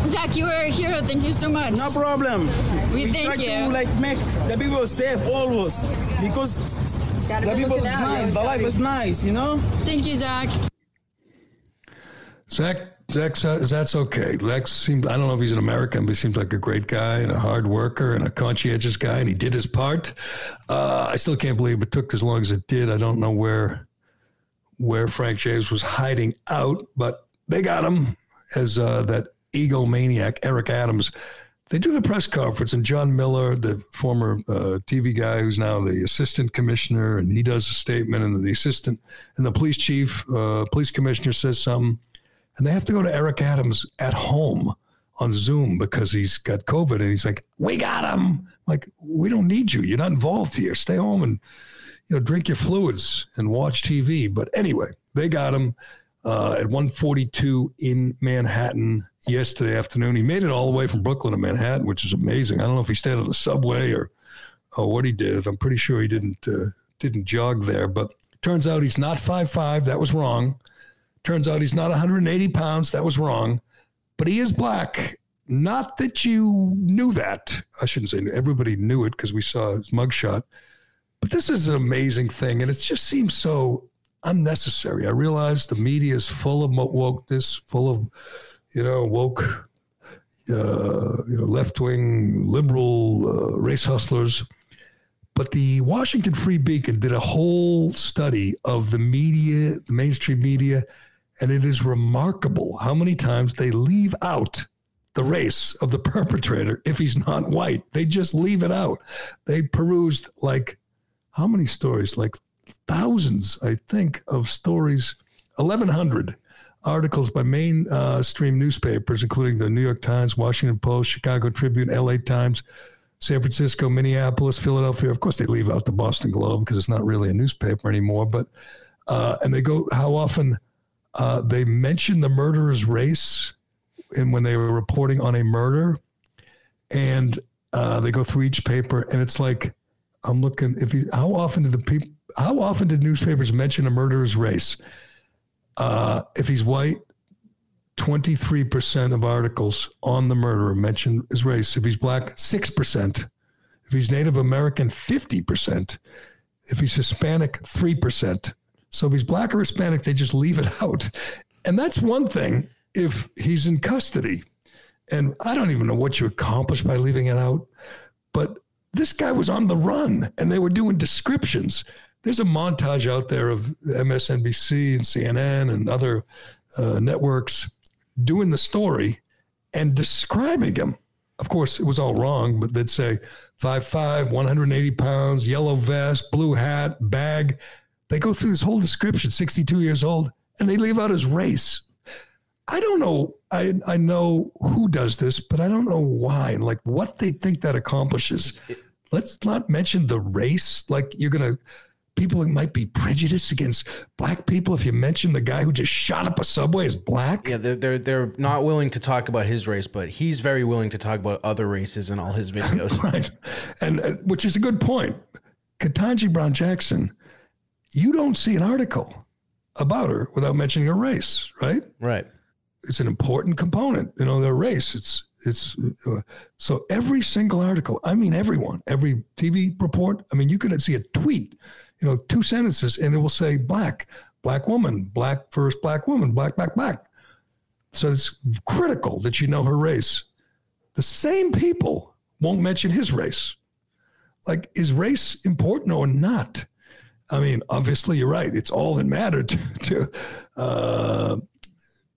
Zach, you are a hero. Thank you so much. No problem. We, we thank try you. to like make the people safe always because the people is nice. The life is nice, you know? Thank you, Zach. Zach, Zach, that's okay. Lex seems, I don't know if he's an American, but he seems like a great guy and a hard worker and a conscientious guy, and he did his part. Uh, I still can't believe it took as long as it did. I don't know where where Frank James was hiding out, but they got him as uh, that egomaniac, Eric Adams. They do the press conference, and John Miller, the former uh, TV guy who's now the assistant commissioner, and he does a statement, and the assistant and the police chief, uh, police commissioner says something and they have to go to Eric Adams at home on Zoom because he's got COVID, and he's like, "We got him." Like, we don't need you. You're not involved here. Stay home and you know drink your fluids and watch TV. But anyway, they got him uh, at 1:42 in Manhattan yesterday afternoon. He made it all the way from Brooklyn to Manhattan, which is amazing. I don't know if he stayed on the subway or or what he did. I'm pretty sure he didn't uh, didn't jog there, but turns out he's not five five. That was wrong. Turns out he's not 180 pounds. That was wrong. But he is black. Not that you knew that. I shouldn't say everybody knew it because we saw his mugshot. But this is an amazing thing. And it just seems so unnecessary. I realize the media is full of wokeness, full of, you know, woke, uh, you know, left wing liberal uh, race hustlers. But the Washington Free Beacon did a whole study of the media, the mainstream media, and it is remarkable how many times they leave out the race of the (laughs) perpetrator if he's not white. They just leave it out. They perused like how many stories? Like thousands, I think, of stories, 1,100 articles by mainstream uh, newspapers, including the New York Times, Washington Post, Chicago Tribune, LA Times, San Francisco, Minneapolis, Philadelphia. Of course, they leave out the Boston Globe because it's not really a newspaper anymore. But uh, and they go how often uh, they mention the murderer's race, and when they were reporting on a murder, and uh, they go through each paper, and it's like I'm looking. If you, how often did the people? How often did newspapers mention a murderer's race? Uh, if he's white, 23% of articles on the murderer mention his race. If he's black, 6%. If he's Native American, 50%. If he's Hispanic, 3%. So if he's black or Hispanic, they just leave it (laughs) out. And that's one thing if he's in custody. And I don't even know what you accomplish by leaving it out. But this guy was on the run and they were doing descriptions. There's a montage out there of MSNBC and CNN and other uh, networks doing the story and describing him. Of course, it was all wrong, but they'd say 5'5, 180 pounds, yellow vest, blue hat, bag. They go through this whole description, 62 years old, and they leave out his race. I don't know. I, I know who does this, but I don't know why and like what they think that accomplishes. Let's not mention the race. Like you're going to people might be prejudiced against black people if you mention the guy who just shot up a subway is black. Yeah, they're, they're they're not willing to talk about his race, but he's very willing to talk about other races in all his (laughs) videos. right, and uh, which is a good point. Ketanji Brown Jackson, you don't see an article about her without mentioning her race, right? Right. It's an important component, you know, their race. It's it's uh, so every single article. I mean, everyone, every TV report. I mean, you could see a tweet you know, two sentences and it will say black, black woman, black first black woman, black, black, black. So it's critical that you know her race. The same people won't mention his race. Like, is race important or not? I mean, obviously, you're right. It's all that mattered to to, uh,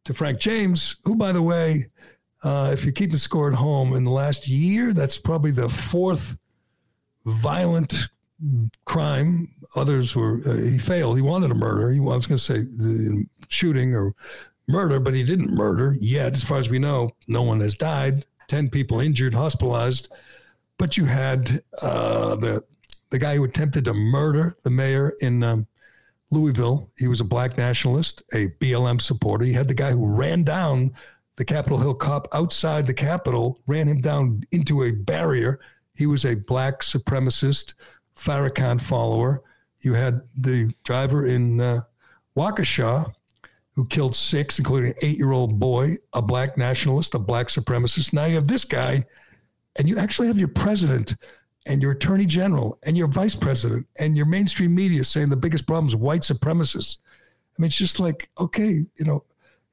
to Frank James, who, by the way, uh, if you keep keeping score at home, in the last year, that's probably the fourth violent crime. Others were uh, he failed. He wanted a murder. He, I was going to say the shooting or murder, but he didn't murder yet. As far as we know, no one has died. Ten people injured, hospitalized. But you had uh, the the guy who attempted to murder the mayor in um, Louisville. He was a black nationalist, a BLM supporter. You had the guy who ran down the Capitol Hill cop outside the Capitol, ran him down into a barrier. He was a black supremacist Farrakhan follower. You had the driver in uh, Waukesha who killed six, including an eight year old boy, a black nationalist, a black supremacist. Now you have this guy, and you actually have your president and your attorney general and your vice president and your mainstream media saying the biggest problem is white supremacists. I mean, it's just like, okay, you know,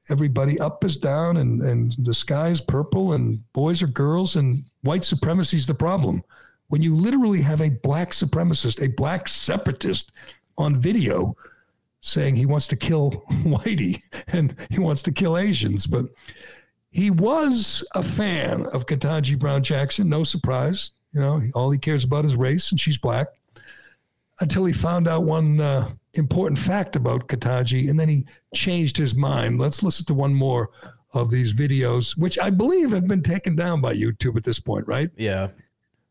everybody up is down and, and the sky is purple and boys are girls and white supremacy is the problem when you literally have a black supremacist, a black separatist on video saying he wants to kill (laughs) Whitey and he wants to kill Asians. But he was a fan of Ketanji Brown Jackson, no surprise. You know, all he cares about is race and she's black until he found out one uh, important fact about Ketanji and then he changed his mind. Let's listen to one more of these videos, which I believe have been taken down by YouTube at this point, right? Yeah.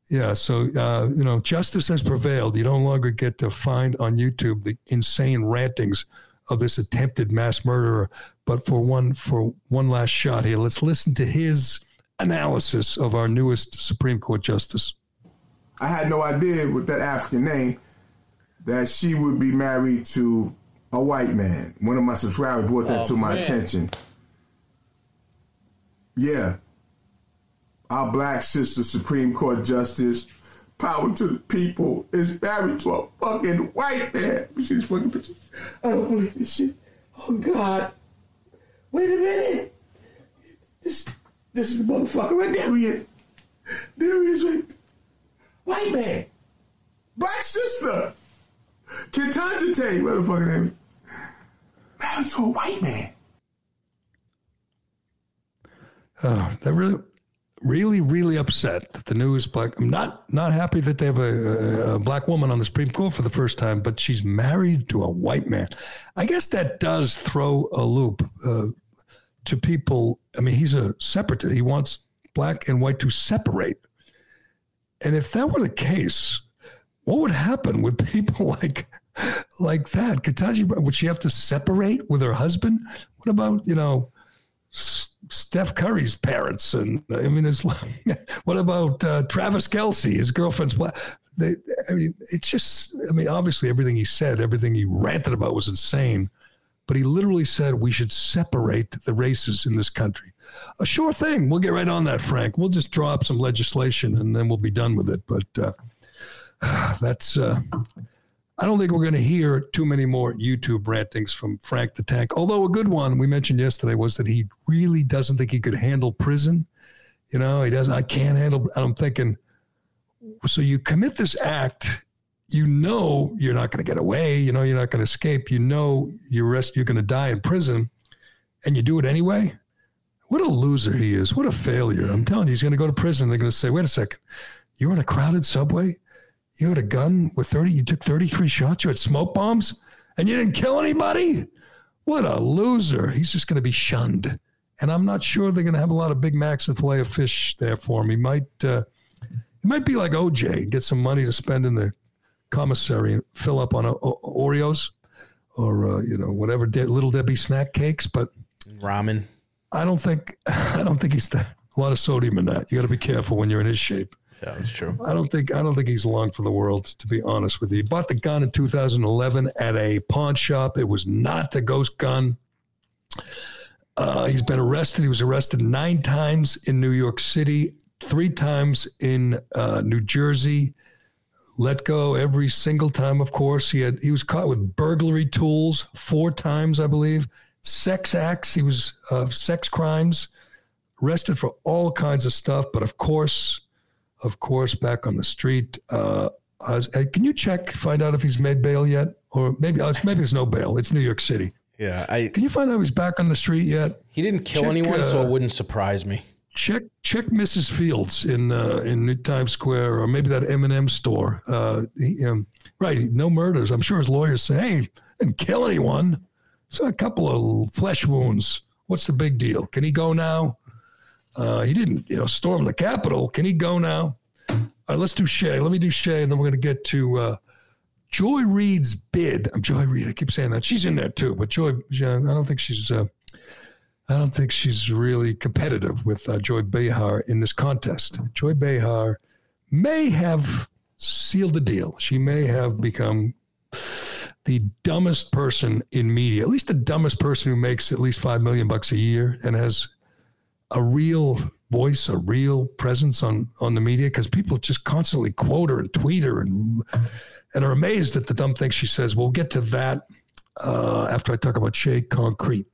Yeah, so uh, you know, justice has prevailed. You no longer get to find on YouTube the insane rantings of this attempted mass murderer. But for one, for one last shot here, let's listen to his analysis of our newest Supreme Court justice. I had no idea with that African name that she would be married to a white man. One of my subscribers brought that oh, to my man. attention. Yeah, our black sister Supreme Court Justice, power to the people, is married to a fucking white man. see this fucking picture? Oh, I don't believe this shit. Oh God. Wait a minute. This this is the motherfucker right there he is. There he is right. White man. Black sister. Ketanji Tate, motherfucker name. Married to a white man. Oh, that really really, really upset that the news black. I'm not not happy that they have a, a, black woman on the Supreme Court for the first time, but she's married to a white man. I guess that does throw a loop uh, to people. I mean, he's a separatist. He wants black and white to separate. And if that were the case, what would happen with (laughs) people like like that? Kataji, would she have to separate with her husband? What about you know S- Steph Curry's parents? And I mean, it's like, (laughs) what about uh, Travis Kelce, his girlfriend's? bla- They, I mean, it's just. I mean, obviously, everything he said, everything he ranted about was insane. But he literally said we should separate the races in this country. A sure thing. We'll get right on that, Frank. We'll just draw up some legislation and then we'll be done with it. But uh, (sighs) that's. Uh, I don't think we're going to hear too many more YouTube rantings from Frank the Tank. Although a good one we mentioned yesterday was that he really doesn't think he could handle prison. You know, he doesn't. I can't handle. And I'm thinking. So you commit this act. You know you're not going to get away. You know you're not going to escape. You know you rest. You're going to die in prison, and you do it anyway. What a loser he is. What a failure. I'm telling you, he's going to go to prison. They're going to say, wait a second, you were in a crowded subway. You had a gun with 30, you took 33 shots, you had smoke bombs, and you didn't kill anybody? What a loser. He's just going to be shunned. And I'm not sure they're going to have a lot of Big Macs and filet of fish there for him. He might, uh, he might be like OJ, get some money to spend in the commissary and fill up on uh, Oreos or, uh, you know, whatever, De- Little Debbie snack cakes. But Ramen. I don't think (laughs) I don't think he's a lot of sodium in that. You got to be careful when you're in his shape. Yeah, that's true. I don't think I don't think he's long for the world. To be honest with you, he bought the gun in 2011 at a pawn shop. It was not the ghost gun. Uh, he's been arrested. He was arrested nine times in New York City, three times in uh, New Jersey. Let go every single time. Of course, he had he was caught with burglary tools four times, I believe sex acts. He was uh, sex crimes, arrested for all kinds of stuff. But of course, of course, back on the street. Uh, uh, can you check, find out if he's made bail yet, or maybe uh, maybe there's no bail. It's New York City. Yeah, I. Can you find out if he's back on the street yet? He didn't kill Check, anyone, so uh, it wouldn't surprise me. Check check Mrs. Fields in uh, in New Times Square, or maybe that M and M store. Uh, he, um, right, no murders. I'm sure his lawyers say, "Hey, didn't kill anyone." So a couple of flesh wounds. What's the big deal? Can he go now? Uh, he didn't, you know, storm the Capitol. Can he go now? All right, let's do Shea. Let me do Shea, and then we're going to get to uh, Joy Reid's bid. I'm Joy Reid. I keep saying that she's in there too, but Joy, I don't think she's. Uh, I don't think she's really competitive with uh, Joy Behar in this contest. Joy Behar may have sealed the deal. She may have become the dumbest person in media, at least the dumbest person who makes at least five million bucks a year and has a real voice, a real presence on on the media because people just constantly quote her and tweet her and and are amazed at the dumb things she says. We'll get to that uh, after I talk about Shea Concrete.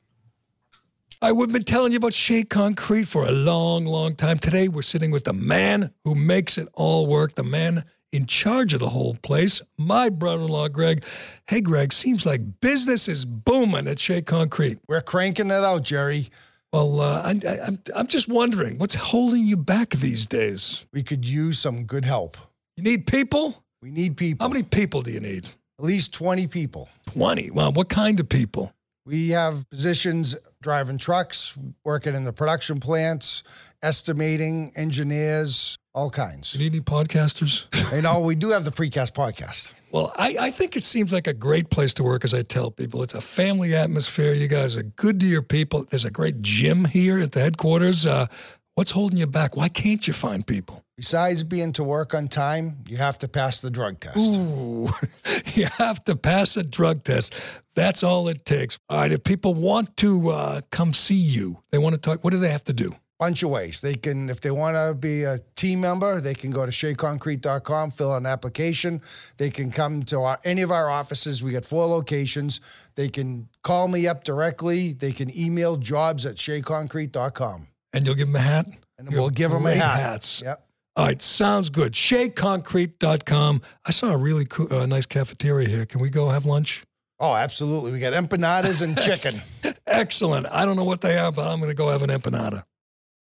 I would have been telling you about Shea Concrete for a long, long time. Today we're sitting with the man who makes it all work, the man in charge of the whole place, my brother-in-law Greg. Hey Greg, seems like business is booming at Shea Concrete. We're cranking it out, Gerry. Well, uh, I, I, I'm I'm just wondering what's holding you back these days. We could use some good help. You need people. We need people. How many people do you need? At least 20 people. Twenty. Well, what kind of people? We have positions driving trucks, working in the production plants, estimating, engineers, all kinds. You need any podcasters? (laughs) You know, we do have the precast podcast. Well, I, I think it seems like a great place to work, as I tell people. It's a family atmosphere. You guys are good to your people. There's a great gym here at the headquarters. Uh, what's holding you back? Why can't you find people? Besides being to work on time, you have to pass the drug test. Ooh, (laughs) you have to pass a drug test. That's all it takes. All right, if people want to uh, come see you, they want to talk, what do they have to do? bunch of ways. They can, if they want to be a team member, they can go to sheaconcrete.com, fill out an application. They can come to our, any of our offices. We got four locations. They can call me up directly. They can email jobs at sheaconcrete.com. And you'll give them a hat? And we'll give them a hat. hats. Yep. All right, sounds good. SheaConcrete.com. I saw a really cool, uh, nice cafeteria here. Can we go have lunch? Oh, absolutely. We got empanadas and chicken. Excellent. I don't know what they are, but I'm going to go have an empanada.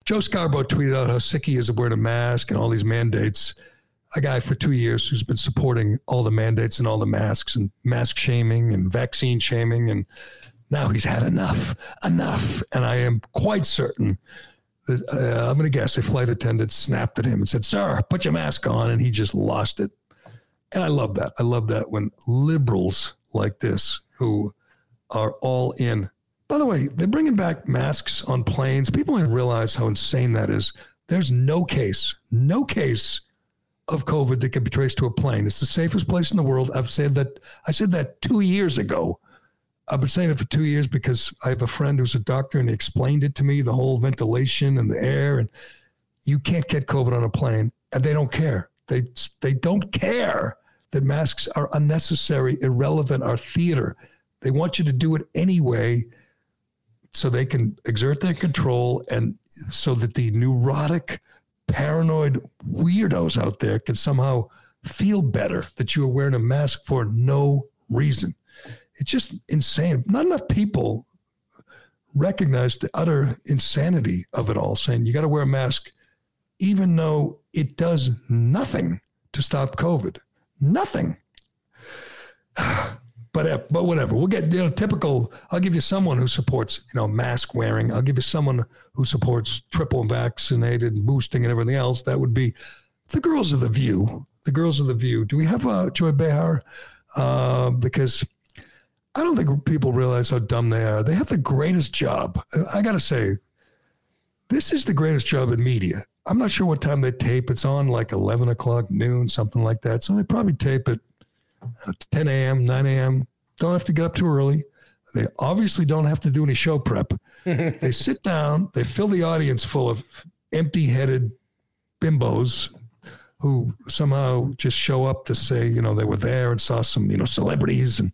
Joe Scarborough tweeted out how sick he is of wearing a mask and all these mandates. A guy for two years who's been supporting all the mandates and all the masks and mask shaming and vaccine shaming. And now he's had enough, enough. And I am quite certain uh, I'm going to guess a flight attendant snapped at him and said, "Sir, put your mask on," and he just lost it. And I love that. I love that when liberals like this, who are all in. By the way, they're bringing back masks on planes. People don't realize how insane that is. There's no case, no case of COVID that can be traced to a plane. It's the safest place in the world. I've said that. I said that two years ago. I've been saying it for two years because I have a friend who's a doctor and he explained it to me the whole ventilation and the air. And you can't get COVID on a plane, and they don't care. They they don't care that masks are unnecessary, irrelevant, are theater. They want you to do it anyway so they can exert their control and so that the neurotic, paranoid weirdos out there can somehow feel better that you are wearing a mask for no reason. It's just insane. Not enough people recognize the utter insanity of it all, saying you got to wear a mask, even though it does nothing to stop COVID. Nothing. (sighs) But uh, but whatever. We'll get you know typical. I'll give you someone who supports you know mask wearing. I'll give you someone who supports triple vaccinated and boosting and everything else. That would be the girls of the View. The girls of the View. Do we have uh, Joy Behar? Uh, because I don't think people realize how dumb they are. They have the greatest job. I got to say, this is the greatest job in media. I'm not sure what time they tape. It's on like 11 o'clock, noon, something like that. So they probably tape it at uh, 10 a.m., 9 a.m. Don't have to get up too early. They obviously don't have to do any show prep. (laughs) they sit down, they fill the audience full of empty headed bimbos who somehow just show up to say, you know, they were there and saw some, you know, celebrities. And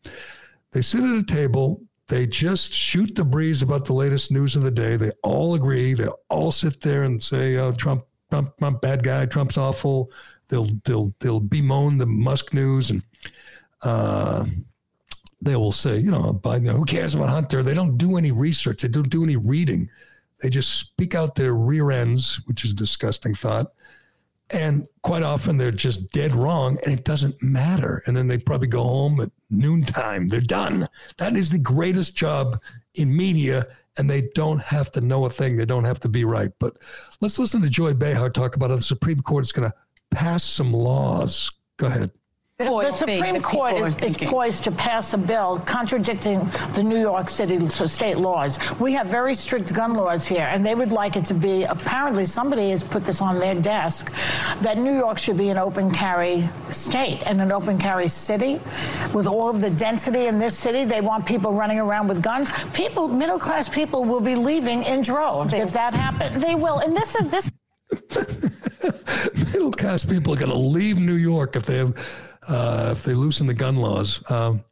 they sit at a table. They just shoot the breeze about the latest news of the day. They all agree. They all sit there and say, oh, Trump, Trump, Trump, bad guy. Trump's awful. They'll, they'll, they'll bemoan the Musk news and, uh, they will say, you know, Biden, who cares about Hunter? They don't do any research. They don't do any reading. They just speak out their rear ends, which is a disgusting thought. And quite often they're just dead wrong and it doesn't matter. And then they probably go home at noontime. They're done. That is the greatest job in media. And they don't have to know a thing. They don't have to be right. But let's listen to Joy Behar talk about how the Supreme Court is going to pass some laws. Go ahead. The Supreme Court is, is poised to pass a bill contradicting the New York City state laws. We have very strict gun laws here, and they would like it to be apparently somebody has put this on their desk that New York should be an open carry state and an open carry city with all of the density in this city. They want people running around with guns. People, middle class people, will be leaving in droves if that happens. They will, and this is this. (laughs) Middle class people are going to leave New York if they have uh, if they loosen the gun laws. Um,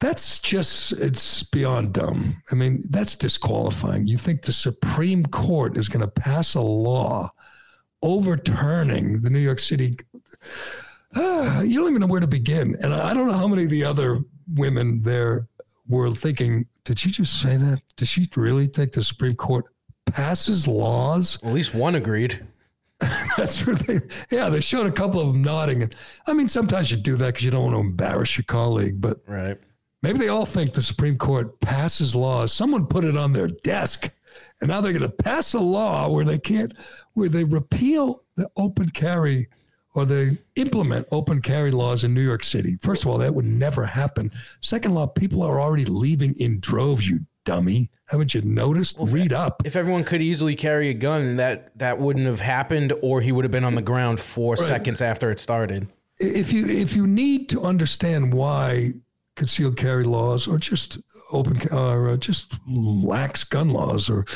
that's just, it's beyond dumb. I mean, that's disqualifying. You think the Supreme Court is going to pass a law overturning the New York City? Uh, (sighs) you don't even know where to begin. And I don't know how many of the other women there were thinking, did she just say that? Did she really think the Supreme Court passes laws? At least one agreed. That's really, yeah. They showed a couple of them nodding, and I mean, sometimes you do that because you don't want to embarrass your colleague, but right. Maybe they all think the Supreme Court passes laws. Someone put it on their desk, and now they're going to pass a law where they can't, where they repeal the open carry or they implement open carry laws in New York City. First of all, that would never happen. Second law, people are already leaving in droves. You dummy. Haven't you noticed? Well, Read up. If everyone could easily carry a gun, that that wouldn't have happened, or he would have been on the ground four right. seconds after it started. If you if you need to understand why concealed carry laws, or just open or uh, just lax gun laws, or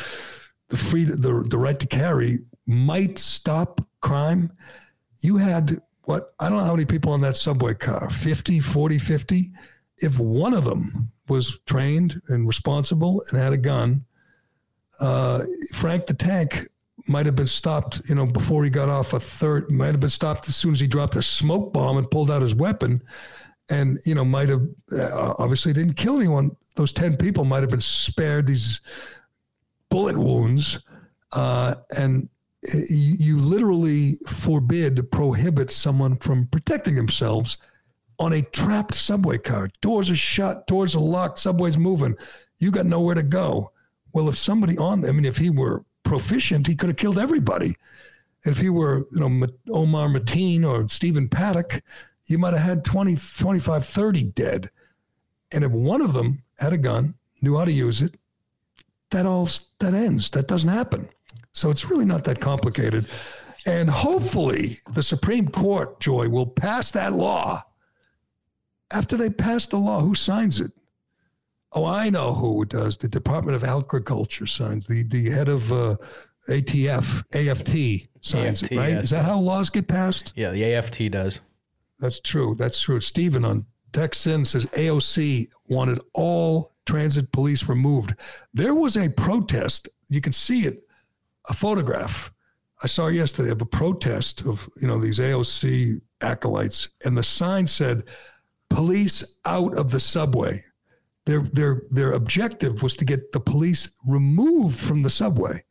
the free the the right to carry might stop crime, you had what I don't know how many people on that subway car 50, 40, 50. If one of them was trained and responsible and had a gun, uh, Frank the Tank might have been stopped, you know, before he got off a third, might have been stopped as soon as he dropped a smoke bomb and pulled out his weapon. And, you know, might have uh, obviously didn't kill anyone. Those 10 people might have been spared these bullet wounds. Uh, and you, you literally forbid, prohibit someone from protecting themselves on a trapped subway car. Doors are shut, doors are locked, subway's moving. You got nowhere to go. Well, if somebody on, I mean, if he were proficient, he could have killed everybody. If he were, you know, Omar Mateen or Stephen Paddock, you might have had 20, 25, 30 dead. And if one of them had a gun, knew how to use it, that all that ends. That doesn't happen. So it's really not that complicated. And hopefully the Supreme Court, Joy, will pass that law. After they pass the law, who signs it? Oh, I know who does. The Department of Agriculture signs. The the head of uh, ATF, AFT signs AFT, it, right? yes. Is that how laws get passed? Yeah, the AFT does. That's true. That's true. Stephen on text in says AOC wanted all transit police removed. There was a protest. You can see it, a photograph. I saw yesterday of a protest of you know these AOC acolytes, and the sign said, "Police out of the subway." Their their their objective was to get the police removed from the subway.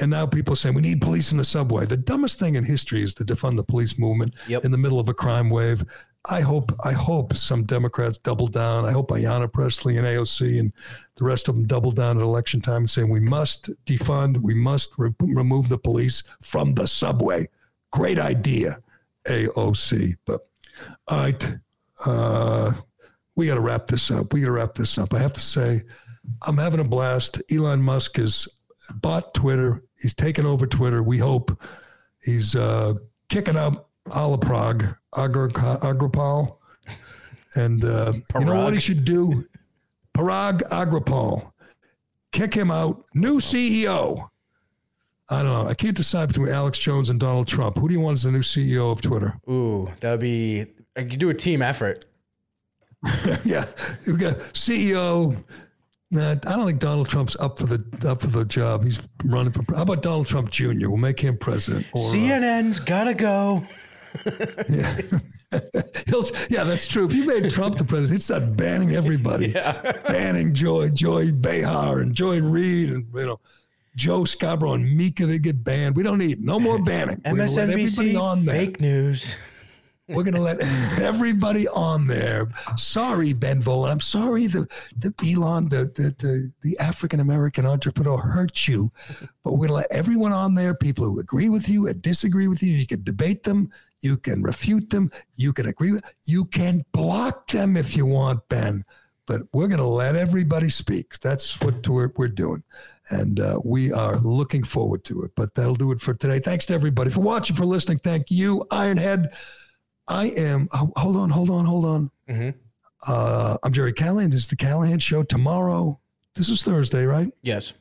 And now people are saying we need police in the subway. The dumbest thing in history is to defund the police movement Yep. in the middle of a crime wave. I hope I hope some Democrats double down. I hope Ayanna Pressley and AOC and the rest of them double down at election time and saying we must defund, we must re- remove the police from the subway. Great idea, AOC. But all right, uh, we got to wrap this up. We got to wrap this up. I have to say, I'm having a blast. Elon Musk has bought Twitter. He's taken over Twitter. We hope he's uh, kicking up Alaprag, Agripal. And uh, you know what he should do? Parag Agripal. Kick him out. New CEO. I don't know. I can't decide between Alex Jones and Donald Trump. Who do you want as the new CEO of Twitter? Ooh, that would be. I could do a team effort. (laughs) yeah, we got CEO. Nah, I don't think Donald Trump's up for the up for the job. He's running for. How about Donald Trump Jr.? We'll make him president. Or, uh, CNN's gotta go. (laughs) he'll, yeah, that's true. If you made Trump the president, he'd start banning everybody. (laughs) Banning Joy Joy Behar and Joy Reid and you know Joe Scarborough and Mika. They get banned. We don't need no more banning. We're gonna let everybody MSNBC on there. fake news. We're going to let everybody on there. Sorry, Ben Volin. I'm sorry the, the Elon, the, the, the, the African American entrepreneur hurt you, but we're going to let everyone on there, people who agree with you and disagree with you. You can debate them. You can refute them. You can agree with, you can block them if you want, Ben. But we're going to let everybody speak. That's what we're, we're doing. And uh, we are looking forward to it. But that'll do it for today. Thanks to everybody for watching, for listening. Thank you, Ironhead. I am. oh, Hold on, hold on, hold on. Uh, I'm Gerry Callahan. This is the Callahan Show. Tomorrow, this is Thursday, right? Yes.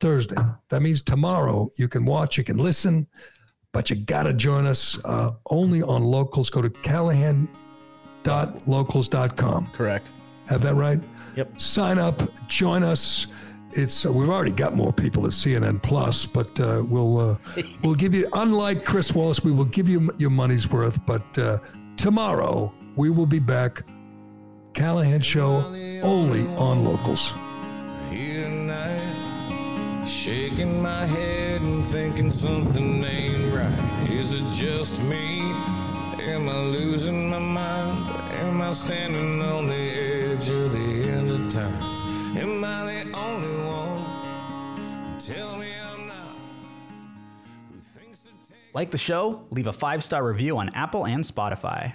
Thursday. That means tomorrow you can watch, you can listen, but you got to join us uh, only on locals. Go to callahan.locals.com. Correct. Have that right? Yep. Sign up, join us. It's uh, we've already got more people at CNN Plus, but uh, we'll uh, (laughs) we'll give you. Unlike Chris Wallace, we will give you your money's worth. But uh, tomorrow we will be back. Callahan Show only on locals. here tonight, shaking my head and thinking something ain't right. Is it just me? Am I losing my mind? Am I standing on the Like the show? Leave a five star review on Apple and Spotify.